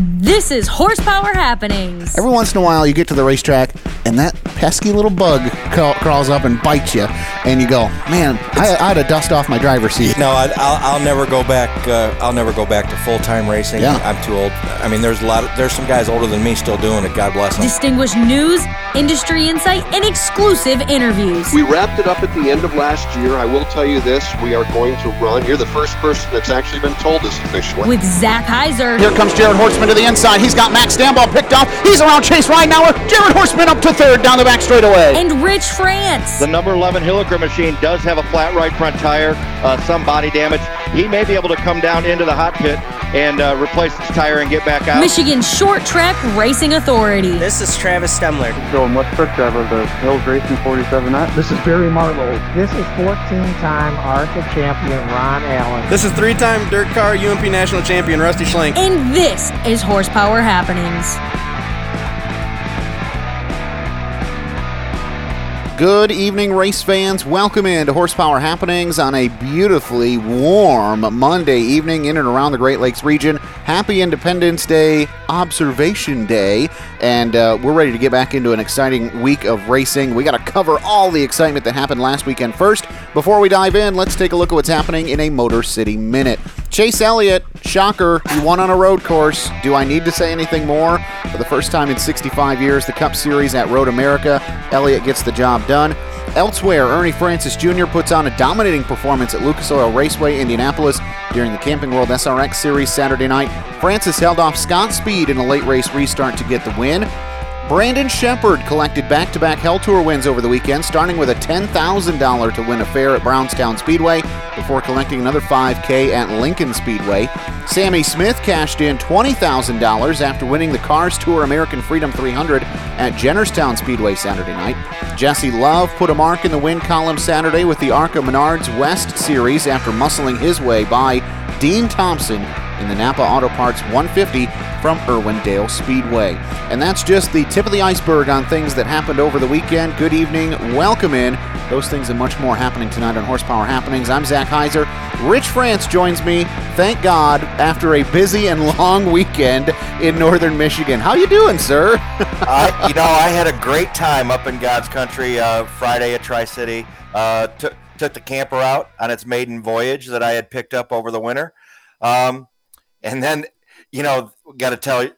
This is Horsepower Happenings. Every once in a while, you get to the racetrack, and that pesky little bug crawl, crawls up and bites you, and you go, "Man, I, I had to dust off my driver's seat." No, I, I'll, I'll never go back. Uh, I'll never go back to full time racing. Yeah. I'm too old. I mean, there's a lot. Of, there's some guys older than me still doing it. God bless them. Distinguished news, industry insight, and exclusive interviews. We wrapped it up at the end of last year. I will tell you this: we are going to run. You're the first person that's actually been told this officially. With Zach Heiser. Here comes Jared Horseman to the inside. He's got Max Stambaugh picked off. He's around Chase Ridenauer. Jared Horseman up to third down the back straightaway. And Rich France. The number 11 Hilliker machine does have a flat right front tire, uh, some body damage. He may be able to come down into the hot pit and uh, replace his tire and get back out. Michigan Short Track Racing Authority. This is Travis Stemler. Going West Truck Driver of the Hills Racing 47 Knot. This is Barry Marlowe. This is 14-time ARCA champion Ron Allen. This is three-time dirt car UMP national champion Rusty Schlenk. And this is Horsepower Happenings. Good evening, race fans. Welcome in to Horsepower Happenings on a beautifully warm Monday evening in and around the Great Lakes region. Happy Independence Day, Observation Day, and uh, we're ready to get back into an exciting week of racing. We got to cover all the excitement that happened last weekend first. Before we dive in, let's take a look at what's happening in a Motor City Minute. Chase Elliott, shocker, he won on a road course. Do I need to say anything more? For the first time in 65 years, the Cup Series at Road America, Elliott gets the job done. Elsewhere, Ernie Francis Jr. puts on a dominating performance at Lucas Oil Raceway, Indianapolis, during the Camping World SRX Series Saturday night. Francis held off Scott Speed in a late race restart to get the win. Brandon Sheppard collected back to back Hell Tour wins over the weekend, starting with a $10,000 to win a fare at Brownstown Speedway before collecting another 5K at Lincoln Speedway. Sammy Smith cashed in $20,000 after winning the Cars Tour American Freedom 300 at Jennerstown Speedway Saturday night. Jesse Love put a mark in the win column Saturday with the ARCA Menards West Series after muscling his way by Dean Thompson in the Napa Auto Parts 150 from Irwindale Speedway. And that's just the tip of the iceberg on things that happened over the weekend. Good evening, welcome in. Those things and much more happening tonight on Horsepower Happenings. I'm Zach Heiser. Rich France joins me, thank God, after a busy and long weekend in northern Michigan. How you doing, sir? I, you know, I had a great time up in God's country uh, Friday at Tri City. Uh, took took the camper out on its maiden voyage that I had picked up over the winter. Um, and then, you know, got to tell you,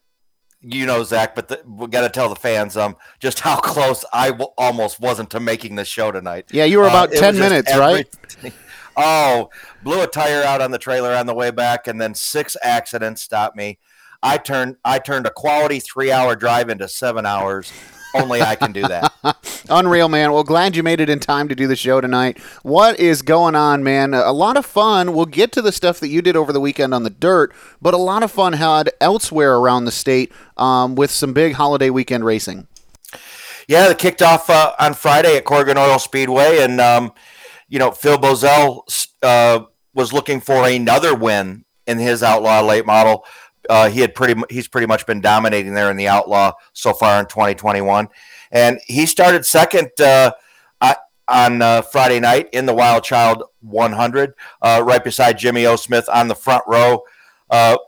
you know, Zach, but the, we got to tell the fans um just how close I w- almost wasn't to making the show tonight. Yeah, you were about Uh, 10 was just minutes, right? Oh, blew a tire out on the trailer on the way back, and then six accidents stopped me. I turned I turned a quality three hour drive into seven hours. Only I can do that. Unreal, man. Well, glad you made it in time to do the show tonight. What is going on, man? A lot of fun. We'll get to the stuff that you did over the weekend on the dirt, but a lot of fun had elsewhere around the state um, with some big holiday weekend racing. Yeah, they kicked off uh, on Friday at Corrigan Oil Speedway, and um, you know Phil Bozell uh, was looking for another win in his Outlaw late model. Uh, he had pretty he's pretty much been dominating there in the Outlaw so far in 2021, and he started second uh, on uh, Friday night in the Wild Child 100, uh, right beside Jimmy O. Smith on the front row. Uh,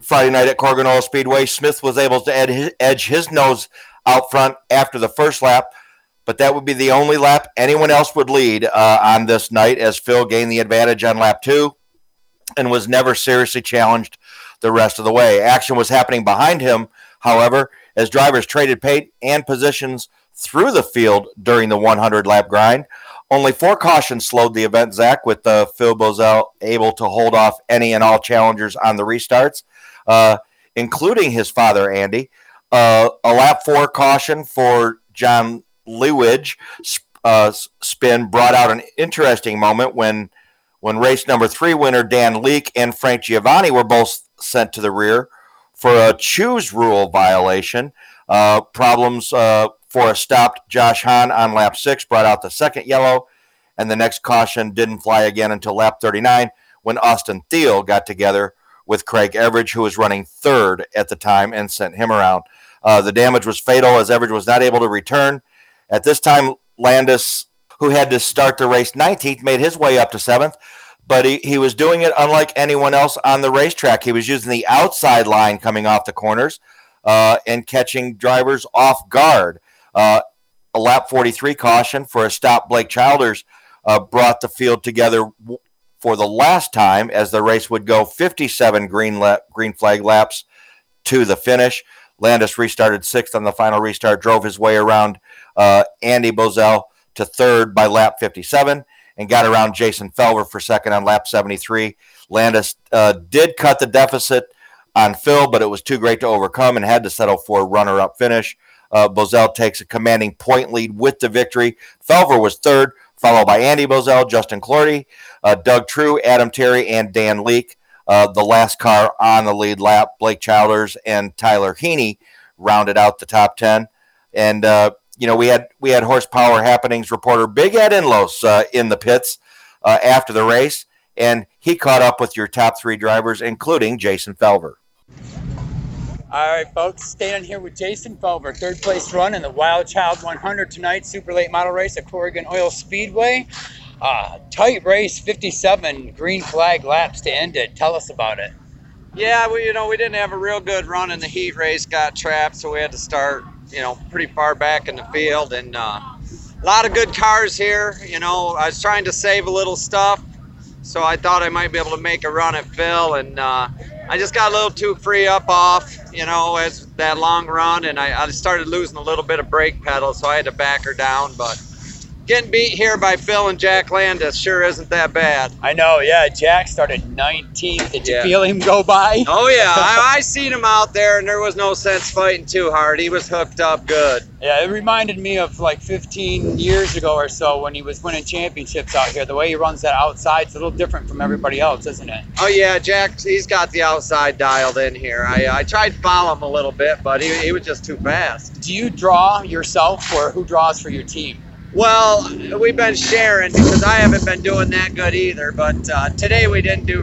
Friday night at Corrigan Oil Speedway, Smith was able to ed- edge his nose out front after the first lap, but that would be the only lap anyone else would lead uh, on this night as Phil gained the advantage on lap two and was never seriously challenged the rest of the way. Action was happening behind him, however, as drivers traded paint and positions through the field during the 100 lap grind. Only four cautions slowed the event, Zach, with uh, Phil Bozell able to hold off any and all challengers on the restarts, uh, including his father, Andy. Uh, a lap four caution for John Lewidge uh, spin brought out an interesting moment when when race number three winner Dan Leake and Frank Giovanni were both sent to the rear for a choose rule violation. Uh, problems uh, for a stopped Josh Hahn on lap six brought out the second yellow, and the next caution didn't fly again until lap 39 when Austin Thiel got together with Craig Everidge, who was running third at the time, and sent him around. Uh, the damage was fatal as Everidge was not able to return. At this time, Landis, who had to start the race 19th, made his way up to seventh. But he, he was doing it unlike anyone else on the racetrack. He was using the outside line coming off the corners uh, and catching drivers off guard. Uh, a lap 43 caution for a stop. Blake Childers uh, brought the field together for the last time as the race would go 57 green la- green flag laps to the finish. Landis restarted sixth on the final restart, drove his way around uh, Andy Bozell to third by lap 57 and got around Jason Felver for second on lap 73. Landis uh, did cut the deficit on Phil, but it was too great to overcome and had to settle for a runner up finish. Uh, Bozell takes a commanding point lead with the victory. Felver was third, followed by Andy Bozell, Justin Clorty, uh, Doug True, Adam Terry, and Dan Leake. Uh, the last car on the lead lap, Blake Childers and Tyler Heaney, rounded out the top 10. And uh, you know, we had we had horsepower happenings reporter Big Ed Inlos uh, in the pits uh, after the race, and he caught up with your top three drivers, including Jason Felver. All right, folks, standing here with Jason Felver, third place run in the Wild Child 100 tonight, super late model race at Corrigan Oil Speedway. Uh, tight race, 57 green flag laps to end it. Tell us about it. Yeah, we you know we didn't have a real good run in the heat race, got trapped, so we had to start you know pretty far back in the field, and uh, a lot of good cars here. You know, I was trying to save a little stuff, so I thought I might be able to make a run at Phil, and uh, I just got a little too free up off, you know, as that long run, and I, I started losing a little bit of brake pedal, so I had to back her down, but getting beat here by Phil and Jack Landis sure isn't that bad. I know, yeah. Jack started 19th. Did you Yeah. feel him go by? Oh yeah, I, I seen him out there, and there was no sense fighting too hard. He was hooked up good. Yeah, it reminded me of like 15 years ago or so when he was winning championships out here. The way he runs that outside's a little different from everybody else, isn't it? Oh yeah, Jack, he's got the outside dialed in here. I, I tried to follow him a little bit, but he, he was just too fast. Do you draw yourself or who draws for your team? Well, we've been sharing because I haven't been doing that good either. But uh, today we didn't do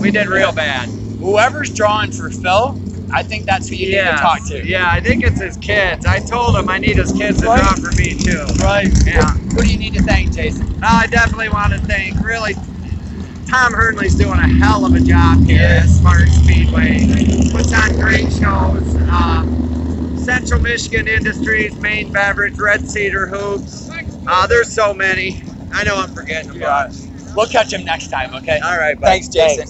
we did real bad. Whoever's drawing for Phil, I think that's who you need to talk to. Yeah, I think it's his kids. I told him I need his kids to Right. draw for me too. Right. Yeah. Who do you need to thank, Jason? I definitely want to thank really Tom Hernley's doing a hell of a job here at Spartan Speedway. Puts on great shows. Um, Central Michigan Industries, Main Beverage, Red Cedar Hoops. Uh, there's so many. I know I'm forgetting them. Yeah. We'll catch him next time, okay? All right, bud. Thanks, Jason.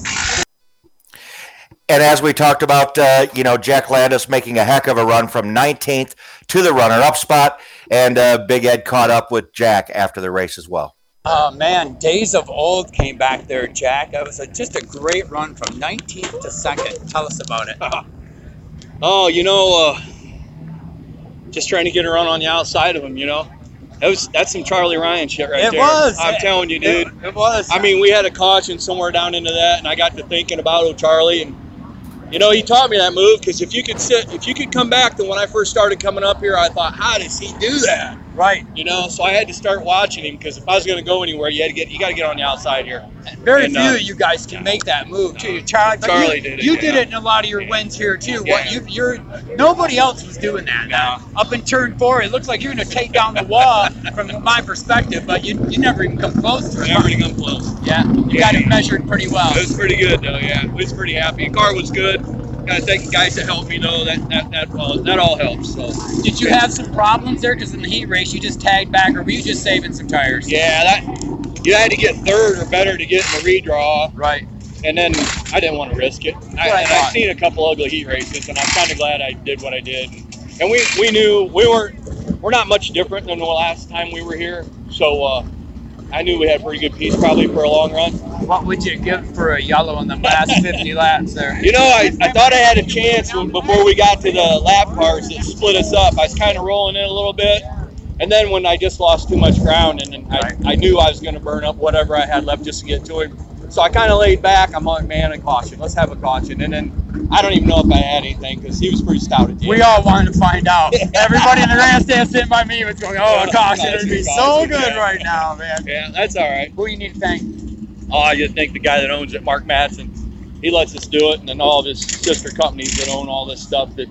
And as we talked about, uh, you know, Jack Landis making a heck of a run from 19th to the runner-up spot, and uh, Big Ed caught up with Jack after the race as well. Oh man, days of old came back there, Jack. That was a, just a great run from 19th to second. Tell us about it. Oh, you know, uh, just trying to get a run on the outside of him. You know, that was that's some Charlie Ryan shit right It there. was. I'm telling you, dude. It, it was. I mean, we had a caution somewhere down into that, and I got to thinking about old Charlie, and you know, he taught me that move because if you could sit, if you could come back, then when I first started coming up here, I thought, how does he do that? Right. You know, so I had to start watching him because if I was going to go anywhere, you had to get, you got to get on the outside here. Very And, few uh, of you guys can make that move too. Charlie, Charlie you, did it, You yeah. did it in a lot of your wins here too. What Yeah. you, you're nobody else was doing that. Now, up in turn four, it looks like you're going to take down the wall from my perspective, but you you never even come close to it. Never even come close. Yeah, you got it measured pretty well. It was pretty good though. Yeah, I was pretty happy. Car was good. To thank the guys that helped me though. That that that all that all helps. So Did you have some problems there? Because in the heat race, you just tagged back, or were you just saving some tires? yeah, that you had to get third or better to get in the redraw. Right. And then I didn't want to risk it. I, I I've seen a couple ugly heat races, and I'm kind of glad I did what I did. And we we knew we weren't we're not much different than the last time we were here. So uh, I knew we had a pretty good piece probably for a long run. What would you give for a yellow in the last 50 laps there? You know, I, I thought I had a chance when, before we got to the lap cars that split us up. I was kind of rolling in a little bit. And then when I just lost too much ground and then I, I knew I was going to burn up whatever I had left just to get to him. So I kind of laid back. I'm like, man, a caution. Let's have a caution. And then I don't even know if I had anything because he was pretty stout at the We end. all wanted to find out. Everybody in the grandstand sitting by me was going, "Oh, gosh, nice it'd be so good yeah. right now, man." Yeah, that's all right. Who you need to thank? Oh, I just think the guy that owns it, Mark Matson, he lets us do it, and then all of his sister companies that own all this stuff that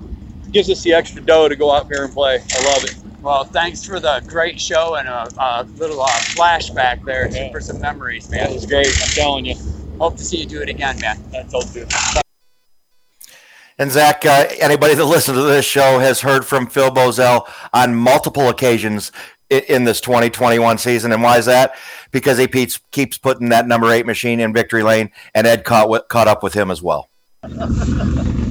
gives us the extra dough to go out here and play. I love it. Well, thanks for the great show and a, a little uh, flashback there Yeah. for some memories, man. It was great. I'm telling you. Hope to see you do it again, man. That's all good. And Zach, uh, anybody that listens to this show has heard from Phil Bozell on multiple occasions i- in this 2021 season. And why is that? Because he keeps, keeps putting that number eight machine in victory lane, and Ed caught, caught up with him as well.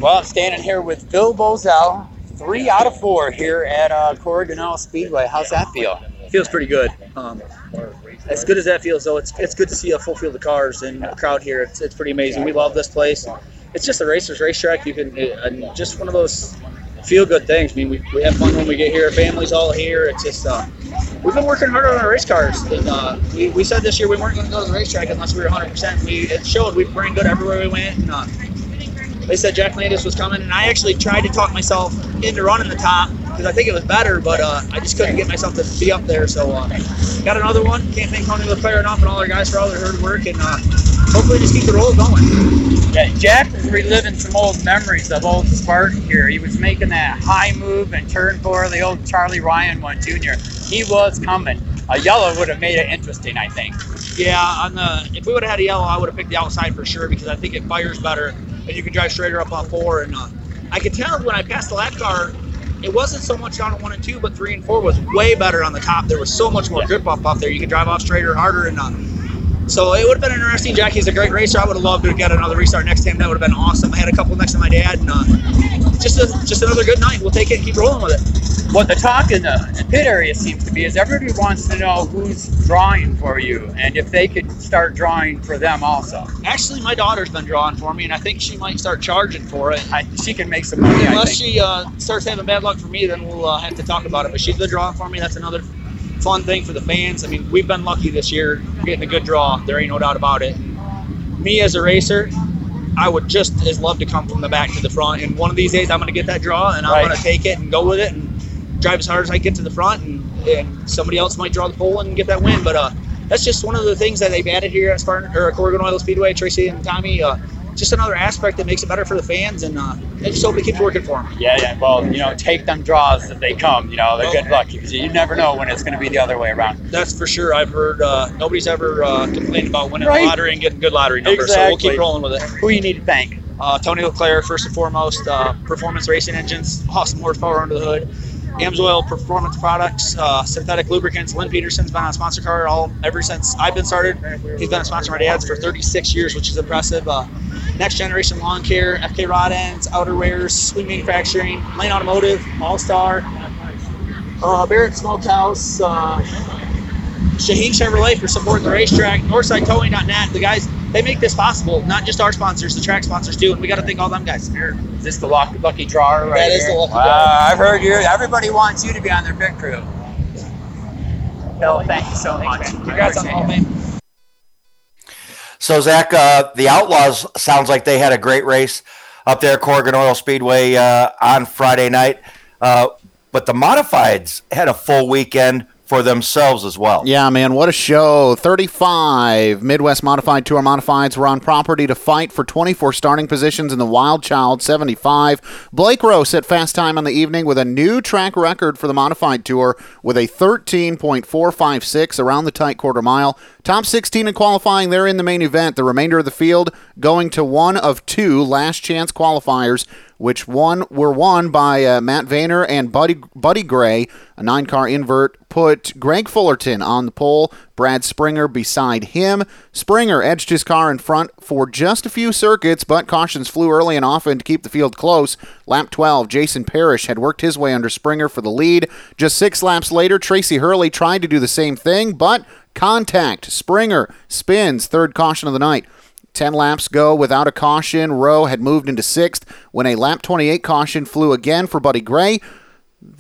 Well, I'm standing here with Phil Bozell, three out of four here at uh, Speedway. How's that feel? feels pretty good. Um, as good as that feels, though, it's it's good to see a full field of cars and a crowd here. It's, it's pretty amazing. We love this place. It's just a racers racetrack. You can and just one of those feel good things. I mean, we, we have fun when we get here. Family's all here. It's just uh, we've been working hard on our race cars. And uh, we, we said this year we weren't going to go to the racetrack unless we were 100. percent We it showed we ran good everywhere we went. And, uh, they said Jack Landis was coming, and I actually tried to talk myself into running the top because I think it was better, but uh, I just couldn't get myself to be up there. So uh, got another one. Can't thank Tony LeClaire enough and all our guys for all their hard work, and uh, hopefully just keep the roll going. Yeah, Jack was reliving some old memories of old Spartan here. He was making that high move and turn for the old Charlie Ryan one junior. He was coming. A yellow would have made it interesting, I think. Yeah, on the if we would have had a yellow, I would have picked the outside for sure because I think it fires better and you can drive straighter up on four. And uh, I could tell when I passed the lap car, it wasn't so much on one and two, but three and four was way better on the top. There was so much more grip off off there. You could drive off straighter, harder, and uh, so it would have been interesting. Jackie's a great racer. I would have loved to get another restart next time. That would have been awesome. I had a couple next to my dad, and uh, just a, just another good night. We'll take it and keep rolling with it. What the talk in the pit area seems to be is everybody wants to know who's drawing for you and if they could start drawing for them also. Actually, my daughter's been drawing for me, and I think she might start charging for it. I, she can make some money. I Unless she uh, starts having bad luck for me, then we'll uh, have to talk about it. But she's been drawing for me. That's another fun thing for the fans. I mean, we've been lucky this year getting a good draw. There ain't no doubt about it. Me as a racer, I would just as love to come from the back to the front. And one of these days, I'm going to get that draw, and I'm Right. going to take it and go with it and drive as hard as I get to the front. And, and somebody else might draw the pole and get that win. But uh, that's just one of the things that they've added here at Spartan or Corrigan Oil Speedway. Tracy and Tommy, uh, just another aspect that makes it better for the fans. And uh, I just hope it keeps working for them. Yeah, yeah. Well, you know, take them draws as they come. You know, they're good luck because you never know when it's going to be the other way around. That's for sure. I've heard uh, nobody's ever uh, complained about winning Right. the lottery and getting good lottery numbers. So we'll keep rolling with it. Who you need to thank? Uh, Tony LeClaire, first and foremost, uh, Performance Racing Engines, awesome horsepower under the hood. Amsoil Performance Products, uh, synthetic lubricants. Lynn Peterson's been on sponsor car all ever since I've been started. He's been a sponsor of my dad's for 36 years, which is impressive. Uh, Next Generation Lawn Care, FK Rod Ends, Outerwears, Swing Manufacturing, Lane Automotive, All Star, uh, Barrett Smokehouse, uh, Shaheen Chevrolet for supporting the racetrack, Northside NorthsideTowing.net. The guys, they make this possible. Not just our sponsors, the track sponsors too, and we got to thank all them guys. Here, is this the lucky, lucky drawer right That is here? the lucky wow, drawer. I've heard you. Everybody wants you to be on their pit crew. Bill, thank you so much. Congrats on the Hall of Fame. So, Zach, uh, the Outlaws sounds like they had a great race up there at Corrigan Oil Speedway uh, on Friday night. Uh, but the Modifieds had a full weekend for themselves as well. Yeah, man, what a show. 35 Midwest Modified Tour Modifieds were on property to fight for 24 starting positions in the Wild Child 75. Blake Rowe set fast time on the evening with a new track record for the Modified Tour with a 13.456 around the tight quarter mile. Top 16 in qualifying there in the main event. The remainder of the field going to one of two last chance qualifiers, which one were won by uh, Matt Vayner and Buddy Buddy Gray. A nine-car invert put Greg Fullerton on the pole. Brad Springer beside him. Springer edged his car in front for just a few circuits, but cautions flew early and often to keep the field close. Lap 12, Jason Parrish had worked his way under Springer for the lead. Just six laps later, Tracy Hurley tried to do the same thing, but contact. Springer spins, third caution of the night. 10 laps go without a caution. Rowe had moved into sixth when a lap 28 caution flew again for Buddy Gray.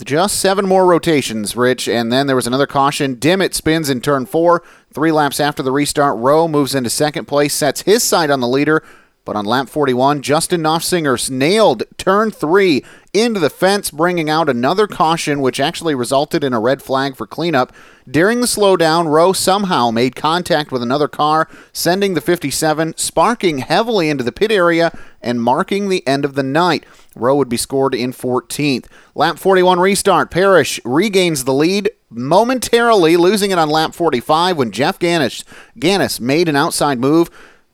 Just seven more rotations, Rich, and then there was another caution. Dimmitt spins in turn four. Three laps after the restart, Rowe moves into second place, sets his sight on the leader. But on lap 41, Justin Knopfsinger nailed turn three into the fence, bringing out another caution, which actually resulted in a red flag for cleanup. During the slowdown, Rowe somehow made contact with another car, sending the 57 sparking heavily into the pit area and marking the end of the night. Rowe would be scored in 14th. Lap 41 restart. Parrish regains the lead momentarily, losing it on lap 45 when Jeff Gannis, Gannis made an outside move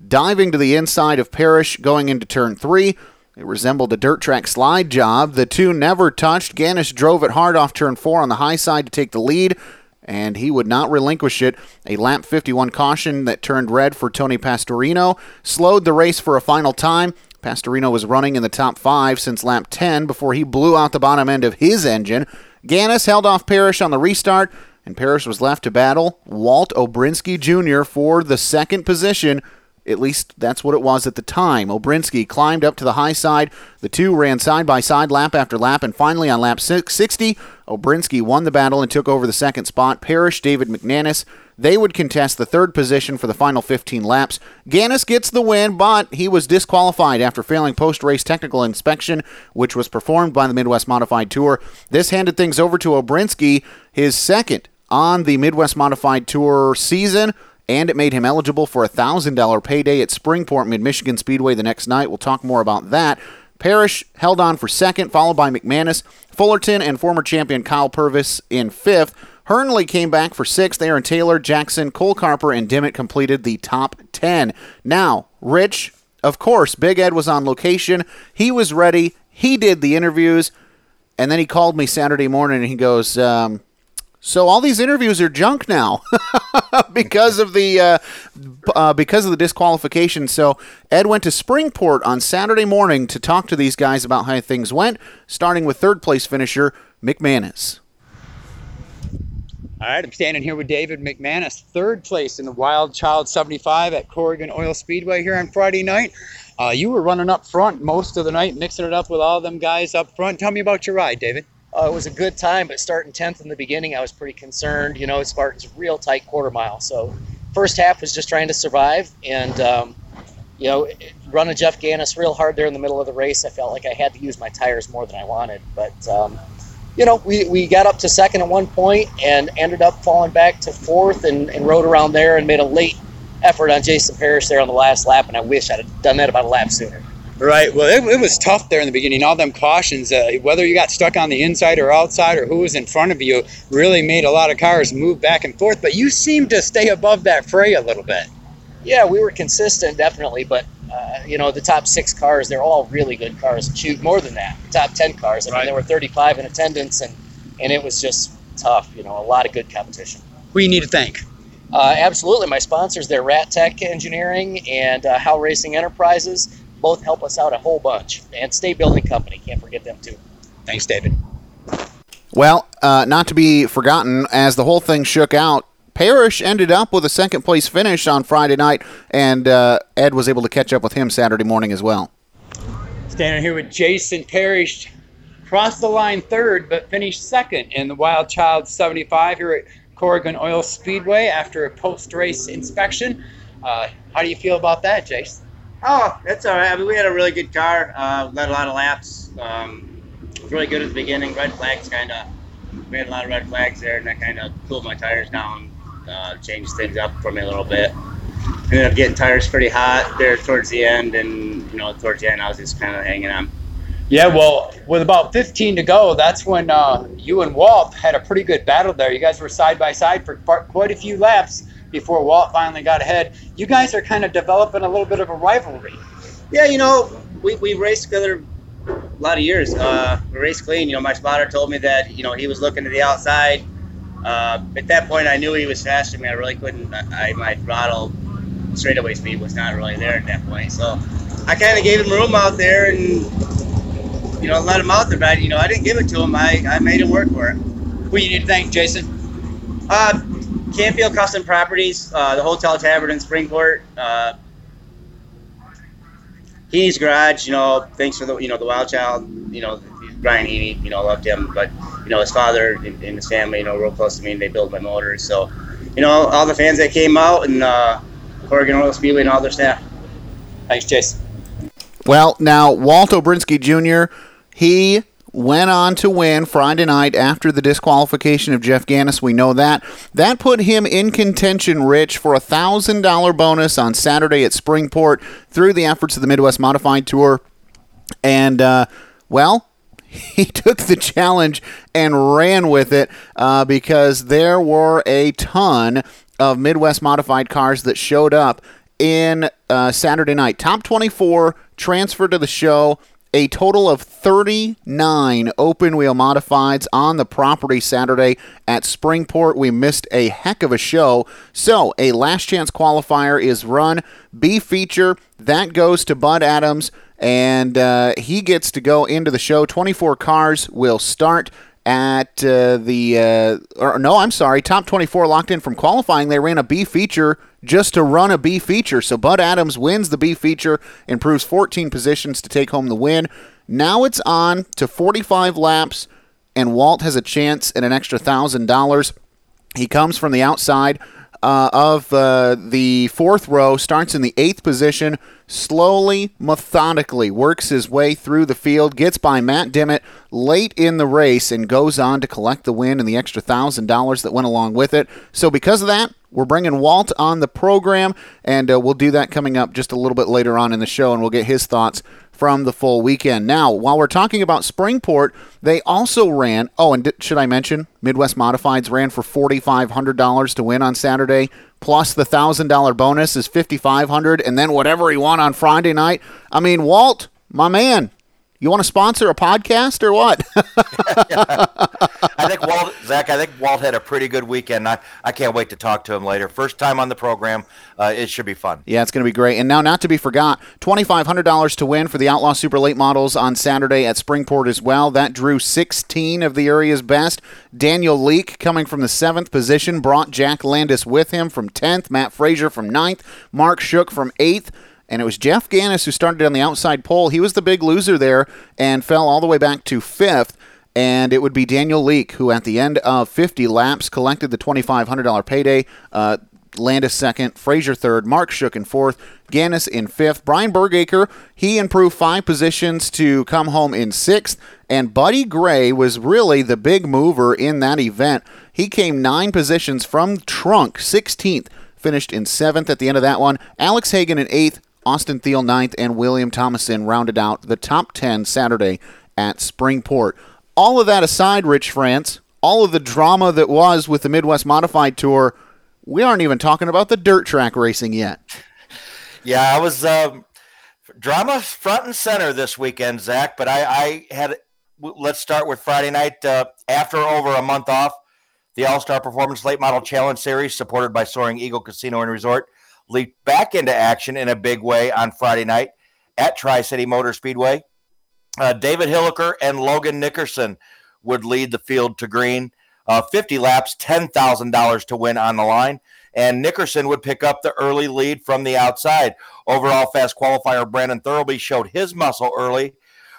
diving to the inside of Parrish going into turn three. It resembled a dirt track slide job. The two never touched. Gannis drove it hard off turn four on the high side to take the lead, and he would not relinquish it. A lap 51 caution that turned red for Tony Pastorino slowed the race for a final time. Pastorino was running in the top five since lap 10 before he blew out the bottom end of his engine. Gannis held off Parrish on the restart, and Parrish was left to battle Walt Obrinsky Jr. for the second position at least that's what it was at the time. Obrinsky climbed up to the high side. The two ran side by side lap after lap, and finally on lap 60, Obrinsky won the battle and took over the second spot. Parrish, David McManus, they would contest the third position for the final 15 laps. Gannis gets the win, but he was disqualified after failing post race technical inspection, which was performed by the Midwest Modified Tour. This handed things over to Obrinsky, his second on the Midwest Modified Tour season and it made him eligible for a $1,000 payday at Springport Mid Michigan Speedway the next night. We'll talk more about that. Parrish held on for second, followed by McManus, Fullerton, and former champion Kyle Purvis in fifth. Hernley came back for sixth. Aaron Taylor, Jackson, Cole Carper, and Dimmitt completed the top 10. Now, Rich, of course, Big Ed was on location. He was ready. He did the interviews. And then he called me Saturday morning and he goes, um, so all these interviews are junk now because of the uh, uh, because of the disqualification. So Ed went to Springport on Saturday morning to talk to these guys about how things went, starting with third place finisher McManus. All right, I'm standing here with David McManus, third place in the Wild Child 75 at Corrigan Oil Speedway here on Friday night. Uh, you were running up front most of the night, mixing it up with all them guys up front. Tell me about your ride, David. Uh, it was a good time, but starting 10th in the beginning, I was pretty concerned. You know, Spartan's real tight quarter mile. So, first half was just trying to survive. And, um, you know, running Jeff Gannis real hard there in the middle of the race, I felt like I had to use my tires more than I wanted. But, um, you know, we, we got up to second at one point and ended up falling back to fourth and, and rode around there and made a late effort on Jason Parrish there on the last lap. And I wish I'd have done that about a lap sooner. Right. Well, it, it, was tough there in the beginning. All them cautions, uh, whether you got stuck on the inside or outside, or who was in front of you, really made a lot of cars move back and forth. But you seemed to stay above that fray a little bit. Yeah, we were consistent, definitely. But uh, you know, the top six cars, they're all really good cars. Shoot, more than that, top ten cars. I right. mean, there were 35 in attendance, and and it was just tough. You know, a lot of good competition. Who you need to thank? Uh, absolutely, my sponsors, they're Rat Tech Engineering and uh, How Racing Enterprises both help us out a whole bunch. And State Building Company, can't forget them too. Thanks, David. Well, uh, not to be forgotten, as the whole thing shook out, Parrish ended up with a second place finish on Friday night, and uh, Ed was able to catch up with him Saturday morning as well. Standing here with Jason Parrish, crossed the line third, but finished second in the Wild Child 75 here at Corrigan Oil Speedway after a post race inspection. Uh, how do you feel about that, Jason? Oh, that's all right. I mean, we had a really good car. Uh, led a lot of laps. Um, was really good at the beginning. Red flags kind of. We had a lot of red flags there, and that kind of cooled my tires down, uh, changed things up for me a little bit. Ended up getting tires pretty hot there towards the end, and you know, towards the end, I was just kind of hanging on. Yeah, well, with about 15 to go, that's when uh, you and Walt had a pretty good battle there. You guys were side by side for quite a few laps before Walt finally got ahead. You guys are kind of developing a little bit of a rivalry. Yeah, you know, we, we raced together a lot of years. Uh, we raced clean. You know, my spotter told me that, you know, he was looking to the outside. Uh, at that point, I knew he was faster than me. I really couldn't, I, my throttle straightaway speed was not really there at that point. So I kind of gave him room out there and, you know, let him out there. But, you know, I didn't give it to him. I, I made him work for it. Who you need to thank, Jason? Uh, Canfield Custom Properties, uh, the Hotel Tavern in Springport. Uh, Heaney's Garage, you know, thanks for the, you know, the Wild Child, you know, Brian Heaney, you know, loved him, but, you know, his father and, and, his family, you know, real close to me and they built my motors. So, you know, all the fans that came out and uh, Corrigan Oil Speedway and all their staff. Thanks, Chase. Well, now Walt Obrinsky Jr. He went on to win Friday night after the disqualification of Jeff Gannis. We know that. That put him in contention, Rich, for a thousand dollar bonus on Saturday at Springport through the efforts of the Midwest Modified Tour. And uh, well, he took the challenge and ran with it uh, because there were a ton of Midwest modified cars that showed up in uh, Saturday night. Top 24 transferred to the show. A total of 39 open wheel modifieds on the property Saturday at Springport. We missed a heck of a show. So, a last chance qualifier is run. B feature, that goes to Bud Adams and uh, he gets to go into the show. 24 cars will start at uh, the uh, or no, I'm sorry, top 24 locked in from qualifying. They ran a B feature just to run a B feature. So Bud Adams wins the B feature, improves 14 positions to take home the win. Now it's on to 45 laps, and Walt has a chance at an extra thousand dollars. He comes from the outside uh, of uh, the fourth row, starts in the eighth position, slowly, methodically works his way through the field, gets by Matt Dimmitt late in the race, and goes on to collect the win and the extra thousand dollars that went along with it. So, because of that, we're bringing Walt on the program, and uh, we'll do that coming up just a little bit later on in the show, and we'll get his thoughts from the full weekend. Now, while we're talking about Springport, they also ran. Oh, and should I mention Midwest Modifieds ran for forty five hundred dollars to win on Saturday, plus the thousand dollar bonus is fifty five hundred, and then whatever he won on Friday night. I mean, Walt, my man, you want to sponsor a podcast or what? I think Walt, Zach. I think Walt had a pretty good weekend. I, I can't wait to talk to him later. First time on the program. Uh, it should be fun. Yeah, it's going to be great. And now, not to be forgot, twenty five hundred dollars to win for the Outlaw Super Late Models on Saturday at Springport as well. That drew sixteen of the area's best. Daniel Leake, coming from the seventh position, brought Jack Landis with him from tenth. Matt Frazier from ninth. Mark Shook from eighth and it was Jeff Gannis who started on the outside pole. He was the big loser there and fell all the way back to fifth. And it would be Daniel Leake who, at the end of 50 laps, collected the $2,500 payday. Uh, Landis second, Frazier third, Mark Shook in fourth, Gannis in fifth. Brian Bergaker, he improved five positions to come home in sixth. And Buddy Gray was really the big mover in that event. He came nine positions from trunk, 16th, finished in seventh at the end of that one. Alex Hagan in eighth, Austin Thiel ninth, and William Thomason rounded out the top 10 Saturday at Springport. All of that aside, Rich France, all of the drama that was with the Midwest Modified Tour, we aren't even talking about the dirt track racing yet. Yeah, I was um, drama front and center this weekend, Zach. But I, I had. Let's start with Friday night. Uh, after over a month off, the All Star Performance Late Model Challenge Series, supported by Soaring Eagle Casino and Resort, leaped back into action in a big way on Friday night at Tri City Motor Speedway. Uh, David Hilliker and Logan Nickerson would lead the field to green. Uh, 50 laps, $10,000 to win on the line. And Nickerson would pick up the early lead from the outside. Overall fast qualifier Brandon Thurlby showed his muscle early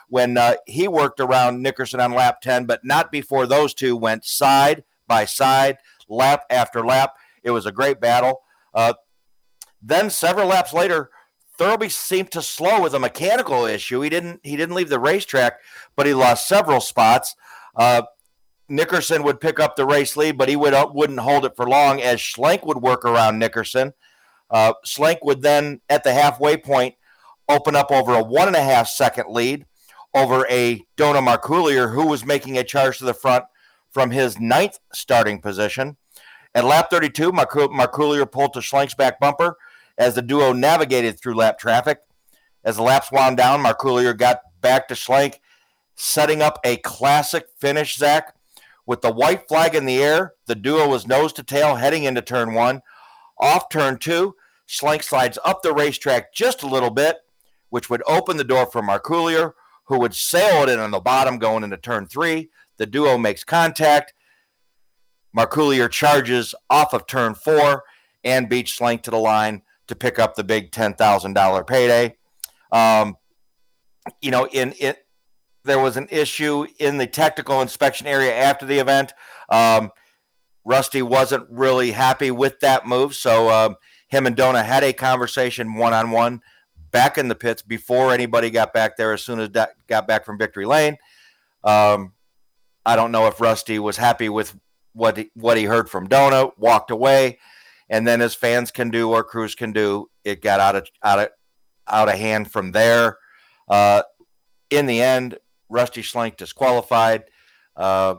when uh, he worked around Nickerson on lap 10, but not before those two went side by side, lap after lap. It was a great battle. Uh, then several laps later, Thurlby seemed to slow with a mechanical issue. He didn't he didn't leave the racetrack, but he lost several spots. Uh, Nickerson would pick up the race lead, but he would uh, wouldn't hold it for long as Schlenk would work around Nickerson. Uh, Schlenk would then, at the halfway point, open up over a one and a half second lead over a Dona Marcoulier, who was making a charge to the front from his ninth starting position. At lap 32, Marcoulier pulled to Schlenk's back bumper as the duo navigated through lap traffic. As the laps wound down, Marcoulier got back to Schlenk, setting up a classic finish, Zach. With the white flag in the air, the duo was nose to tail heading into turn one. Off turn two, Schlenk slides up the racetrack just a little bit, which would open the door for Marcoulier, who would sail it in on the bottom going into turn three. The duo makes contact. Marcoulier charges off of turn four and beats Schlenk to the line to pick up the big $10,000 payday. Um, you know, in it, there was an issue in the technical inspection area after the event. Um, Rusty wasn't really happy with that move, so um, him and Dona had a conversation one on one. back in the pits before anybody got back there. As soon as that got back from Victory Lane, um, I don't know if Rusty was happy with what he, what he heard from Dona, walked away, and then as fans can do or crews can do, it got out of out of out of hand from there. Uh, in the end, Rusty Schlenk disqualified. Uh,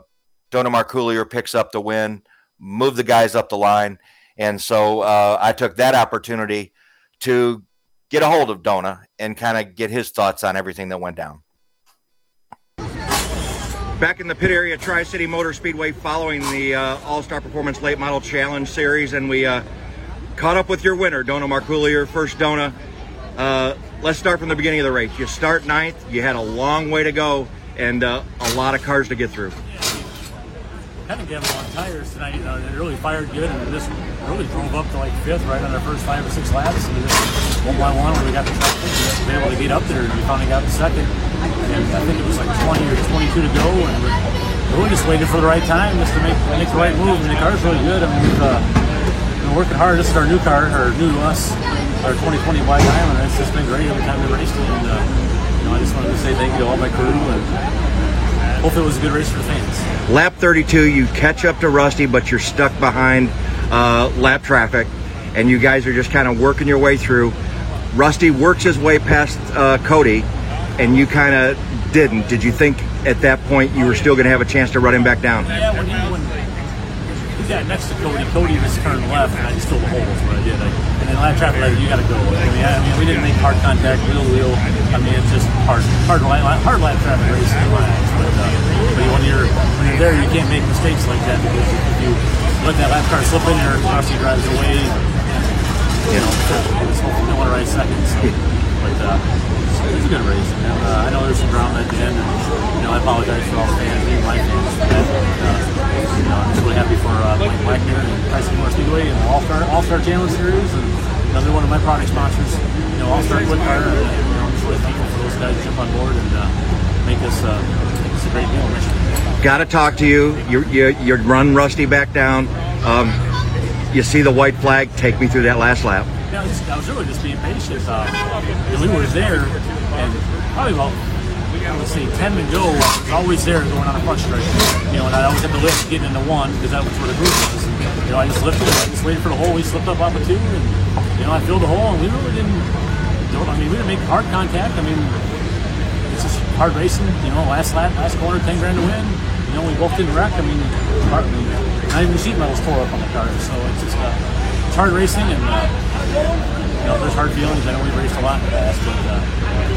Dona Marcoulier picks up the win, move the guys up the line, and so uh, I took that opportunity to get a hold of Dona and kind of get his thoughts on everything that went down. Back in the pit area, Tri City Motor Speedway, following the uh, All Star Performance Late Model Challenge Series, and we uh, caught up with your winner, Dona Marcoulier. First, Dona. Uh, let's start from the beginning of the race. You start ninth. You had a long way to go and uh, a lot of cars to get through of gave them on tires tonight. You know, it really fired good and just really drove up to like fifth right on our first five or six laps. And just one by one, when we got the track, we been able to get up there and we finally got the second. And I think it was like 20 or 22 to go. And we just waited for the right time just to make make the right move. And the car's really good. I mean, we've uh, been working hard. This is our new car, or new us, our 2020 White Diamond. It's just been great every time we raced it. And uh, you know, I just wanted to say thank you to all my crew and hopefully it was a good race for the fans. Lap 32, you catch up to Rusty, but you're stuck behind uh, lap traffic, and you guys are just kind of working your way through. Rusty works his way past uh, Cody, and you kind of didn't. Did you think at that point you were still going to have a chance to run him back down? Yeah, when he, when he got next to Cody, Cody just turned left, and I just stole the hole. That's what I did. I, and then lap traffic, like, you got to go. I mean, I, I mean, we didn't make hard contact, wheel to wheel. I mean, it's just hard, hard, hard lap traffic racing in my eyes. But, uh, but when you're when you're there, you can't make mistakes like that because if you let that lap car slip in there, Rusty drives away. You know, it's hopefully no one right second. So, but uh, it was a good race. And, uh, I know there's some drama at the end, and you know I apologize for all the fans, even my fans. But, uh, you know, I'm just really happy for uh, Mike Wagner and Tri City Motor Speedway and All Star All Star Challenge Series, and another one of my product sponsors. You know, All Star Quick Car. And, you know, I'm just really thankful for those guys to jump on board and uh, make us. Uh, it's a great deal. Got to talk to you. You you you run Rusty back down. Um, you see the white flag. Take me through that last lap. Yeah, I was, I was really just being patient. Uh, we were there, and probably about let's see, 10 to go, was always there going on a stretch. You know, and I always had to lift getting into one because that was where the group was. And, you know, I just lifted, I just waited for the hole. We slipped up off of two, and you know, I filled the hole, and we really didn't. I mean, we didn't make hard contact. I mean, it's just hard racing. You know, last lap, last corner, 10 grand to win. You know, we both didn't wreck. I mean, hard, I mean not even the sheet metals tore up on the car. So it's just uh, it's hard racing, and uh, you know, there's hard feelings. I know we've raced a lot in the past, but uh,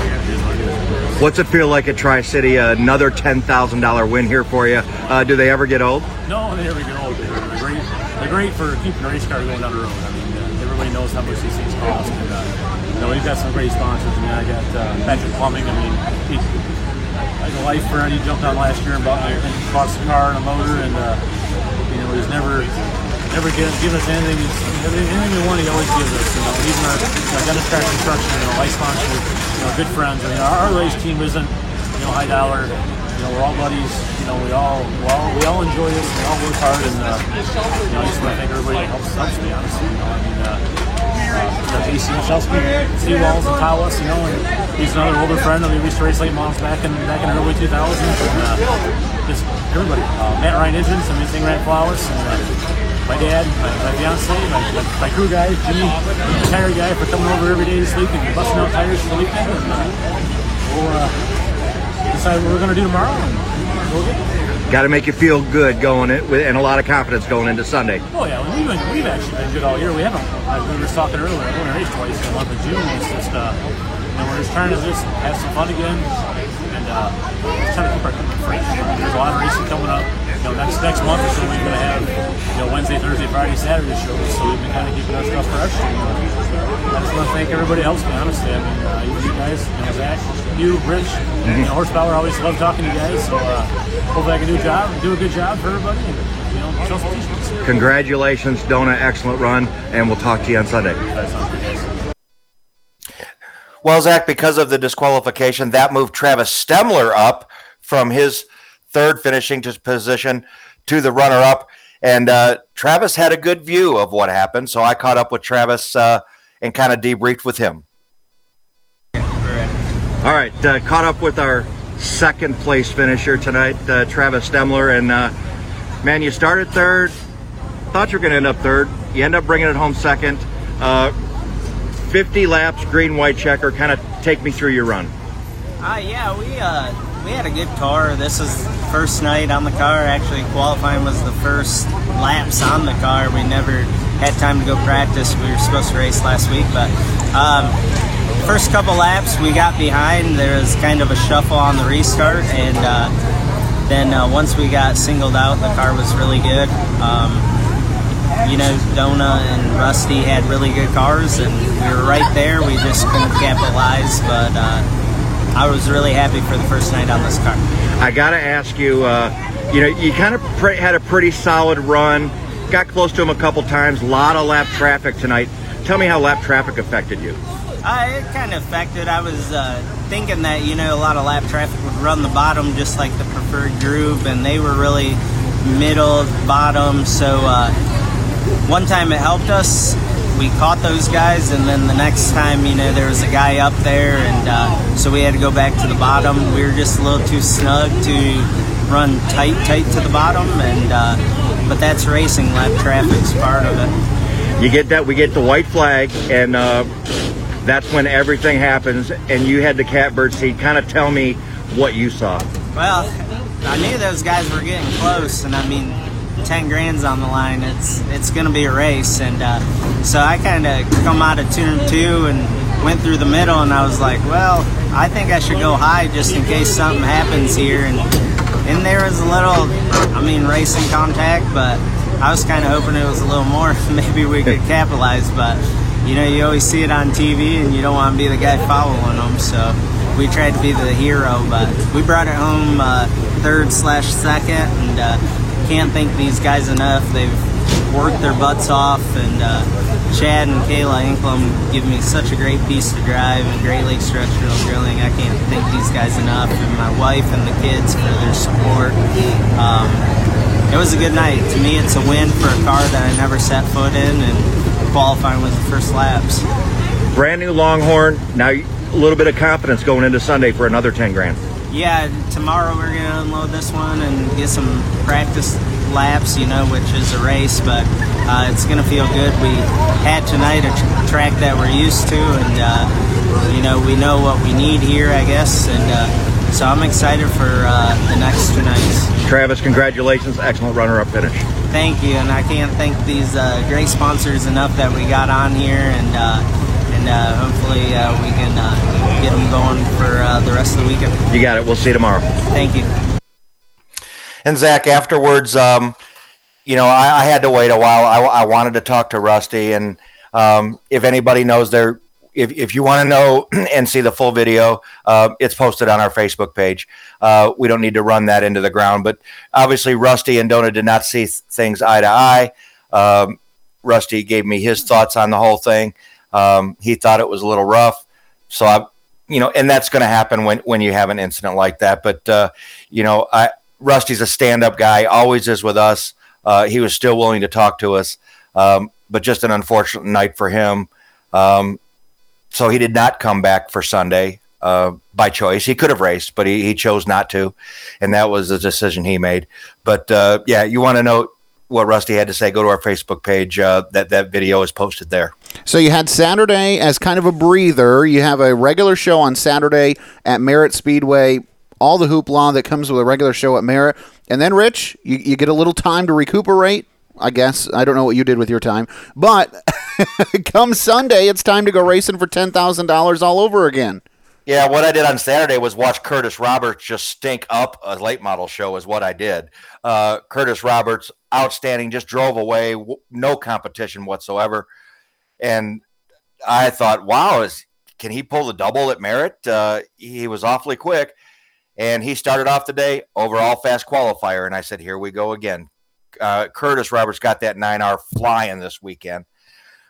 it is what it is. What's it feel like at Tri City? Another ten thousand dollar win here for you. Uh, do they ever get old? No, they never get old. They're, great. They're great for keeping the race car going down the road. I mean, uh, everybody knows how much these things cost. And, uh, you know, we've got some great sponsors. I mean, I got uh, Patrick Plumbing. I mean, he, like a life friend. He jumped on last year and bought, and bought some car and a motor, and uh, you know, he's never never given, given us anything. Anything we want, he always gives us. You know, even our you know, track construction, you know, life sponsor, you know, good friends. I mean, our, our race team isn't, you know, high dollar. You know, we're all buddies. You know, we all, we all, we all enjoy this. We all work hard, and uh, you know, I just want to thank everybody that helps, helps me. Honestly, you know, I mean. Uh, uh, JC Shelsky, Seawalls and Tawas, you know, and he's another older friend. that we used to race late models back in back in the early 2000s. And, uh, just everybody. Uh, Matt Ryan Engines, I mean, Sing Rand Flowers, and uh, my dad, my, my fiance, my, my, my crew guy, Jimmy, the tire guy, for coming over every day this week and busting out tires for the weekend. And, uh, we'll uh, decide what we're going to do tomorrow, and Got to make you feel good going it with, and a lot of confidence going into Sunday. Oh yeah, we've, been, we've actually been good all year. We haven't. Like we were just talking earlier. Going to race twice in the month of June. It's just, uh, you know, we're just trying to just have some fun again, and uh, just trying to keep our company fresh. There's a lot of racing coming up. You know, next next month or so we're going to have, you know, Wednesday, Thursday, Friday, Saturday shows. So we've been kind of keeping our stuff fresh. Uh, I just want to thank everybody else. Me honestly, I mean, uh, you guys, you know, Zach, you, Rich, you know, Horsepower. Always love talking to you guys. So uh, hopefully I can do a job, do a good job for everybody. And, you know, show some. Congratulations, Dona. Excellent run, and we'll talk to you on Sunday. Well, Zach, because of the disqualification, that moved Travis Stemler up from his third finishing to position to the runner up. And uh, Travis had a good view of what happened. So I caught up with Travis uh, and kind of debriefed with him. All right, uh, caught up with our second place finisher tonight, uh, Travis Stemler, and uh, man, you started third. Thought you were going to end up third. You end up bringing it home second. Uh, 50 laps, green white checker. Kind of take me through your run. Uh, yeah, we uh, we had a good car. This is first night on the car. Actually, qualifying was the first laps on the car. We never had time to go practice. We were supposed to race last week, but um, first couple laps we got behind. There was kind of a shuffle on the restart, and uh, then uh, once we got singled out, the car was really good. Um, you know, Dona and Rusty had really good cars, and we were right there. We just couldn't capitalize, but uh, I was really happy for the first night on this car. I got to ask you, uh, you know, you kind of pre- had a pretty solid run, got close to him a couple times, a lot of lap traffic tonight. Tell me how lap traffic affected you. Uh, it kind of affected. I was uh, thinking that you know a lot of lap traffic would run the bottom just like the preferred groove, and they were really middle bottom. So uh, one time it helped us. We caught those guys, and then the next time, you know, there was a guy up there, and uh, so we had to go back to the bottom. We were just a little too snug to run tight, tight to the bottom, and uh, but that's racing. Lap traffic's part of it. You get that, we get the white flag, and uh, that's when everything happens. And you had the catbird seat. Kind of tell me what you saw. Well, I knew those guys were getting close, and I mean, ten grand's on the line. It's it's going to be a race, and uh, so I kind of come out of turn two and went through the middle, and I was like, well, I think I should go high just in case something happens here, and and there was a little, I mean, racing contact, but I was kind of hoping it was a little more. Maybe we could capitalize, but you know, you always see it on TV, and you don't want to be the guy following them, so we tried to be the hero, but we brought it home uh, third slash second, and uh, can't thank these guys enough. They've worked their butts off, and uh, Chad and Kayla Inklum give me such a great piece to drive and Great Lakes Structural Drilling. I can't thank these guys enough, and my wife and the kids for their support. Um, it was a good night. To me, it's a win for a car that I never set foot in, and qualifying was the first laps. Brand new Longhorn. Now a little bit of confidence going into Sunday for another 10 grand. Yeah, tomorrow we're gonna unload this one and get some practice laps, you know, which is a race, but uh, it's gonna feel good. We had tonight a tr- track that we're used to, and uh, you know, we know what we need here, I guess, and uh, so I'm excited for uh, the next two nights. Travis, congratulations. Excellent runner up finish. Thank you, and I can't thank these uh, great sponsors enough that we got on here, and uh, and uh, hopefully uh, we can uh, get them going for uh, the rest of the weekend. You got it. We'll see you tomorrow. Thank you. And Zach, afterwards, um, you know, I, I, had to wait a while. I, I, wanted to talk to Rusty, and um, if anybody knows their, if, if you want to know and see the full video, uh, it's posted on our Facebook page. Uh, we don't need to run that into the ground, but obviously Rusty and Dona did not see things eye to eye. Um, Rusty gave me his thoughts on the whole thing. Um, he thought it was a little rough, so I, you know, and that's going to happen when when you have an incident like that. But uh, you know, I Rusty's a stand-up guy, always is with us. Uh, he was still willing to talk to us, um, but just an unfortunate night for him. Um, so he did not come back for Sunday uh, by choice. He could have raced, but he, he chose not to, and that was the decision he made. But uh, yeah, you want to know what Rusty had to say, go to our Facebook page. Uh, that that video is posted there. So you had Saturday as kind of a breather. You have a regular show on Saturday at Merritt Speedway. All the hoopla that comes with a regular show at Merritt, and then Rich, you, you get a little time to recuperate. I guess I don't know what you did with your time, but come Sunday, it's time to go racing for ten thousand dollars all over again. Yeah, what I did on Saturday was watch Curtis Roberts just stink up a late model show. Is what I did. Uh, Curtis Roberts, outstanding, just drove away, no competition whatsoever, and I thought, wow, is can he pull the double at Merritt? Uh, he was awfully quick, and he started off the day overall fast qualifier, and I said, here we go again. Uh, Curtis Roberts got that nine hour flying this weekend,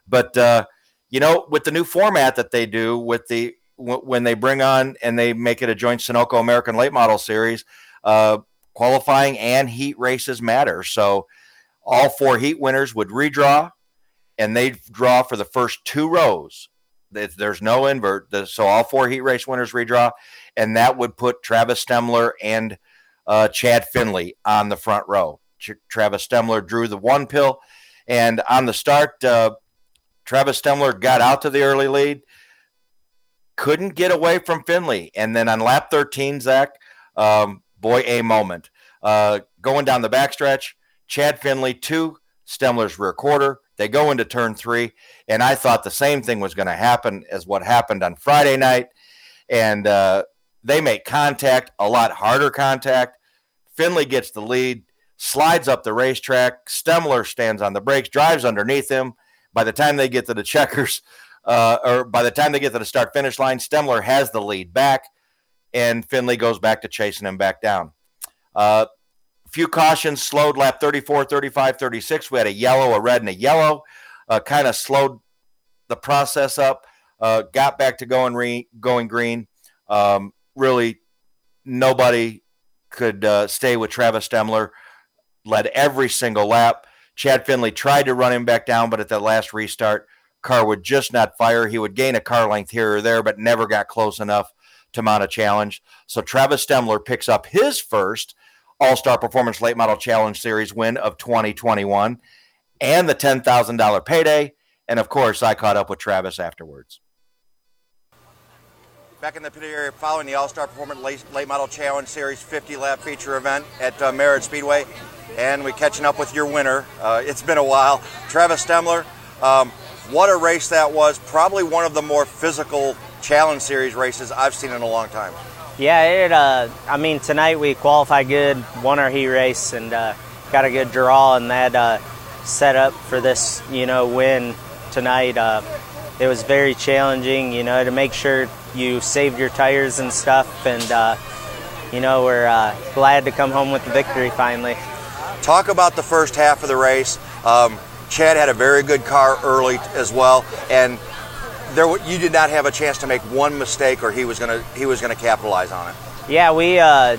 but uh, you know, with the new format that they do with the when they bring on and they make it a joint Sunoco American Late Model Series, uh, qualifying and heat races matter. So all four heat winners would redraw, and they draw for the first two rows. There's no invert, so all four heat race winners redraw, and that would put Travis Stemler and uh, Chad Finley on the front row. Travis Stemler drew the one pill, and on the start, uh, Travis Stemler got out to the early lead, couldn't get away from Finley, and then on lap 13, Zach, um, boy, a moment. Uh, going down the backstretch, Chad Finley, two Stemler's rear quarter. They go into turn three, and I thought the same thing was going to happen as what happened on Friday night. And uh, they make contact, a lot harder contact. Finley gets the lead, slides up the racetrack. Stemler stands on the brakes, drives underneath him. By the time they get to the checkers, uh, or by the time they get to the start finish line, Stemler has the lead back, and Finley goes back to chasing him back down. Uh, few cautions slowed lap 34, 35, 36. We had a yellow, a red, and a yellow. Uh, kind of slowed the process up. Uh, got back to going re- going green. Um, really, nobody could uh, stay with Travis Stemler. Led every single lap. Chad Finley tried to run him back down, but at the last restart, car would just not fire. He would gain a car length here or there, but never got close enough to mount a challenge. So Travis Stemler picks up his first All Star Performance Late Model Challenge Series win of 2021 and the $10,000 payday. And of course, I caught up with Travis afterwards. Back in the pit area following the All Star Performance Late, Late Model Challenge Series 50 lap feature event at uh, Merritt Speedway. And we're catching up with your winner. Uh, it's been a while. Travis Stemler. Um, what a race that was. Probably one of the more physical Challenge Series races I've seen in a long time. Yeah, it. Uh, I mean, tonight we qualified good, won our heat race, and uh, got a good draw, and that uh, set up for this, you know, win tonight. Uh, it was very challenging, you know, to make sure you saved your tires and stuff, and uh, you know, we're uh, glad to come home with the victory finally. Talk about the first half of the race. Um, Chad had a very good car early as well, and there you did not have a chance to make one mistake, or he was gonna he was gonna capitalize on it. Yeah, we uh,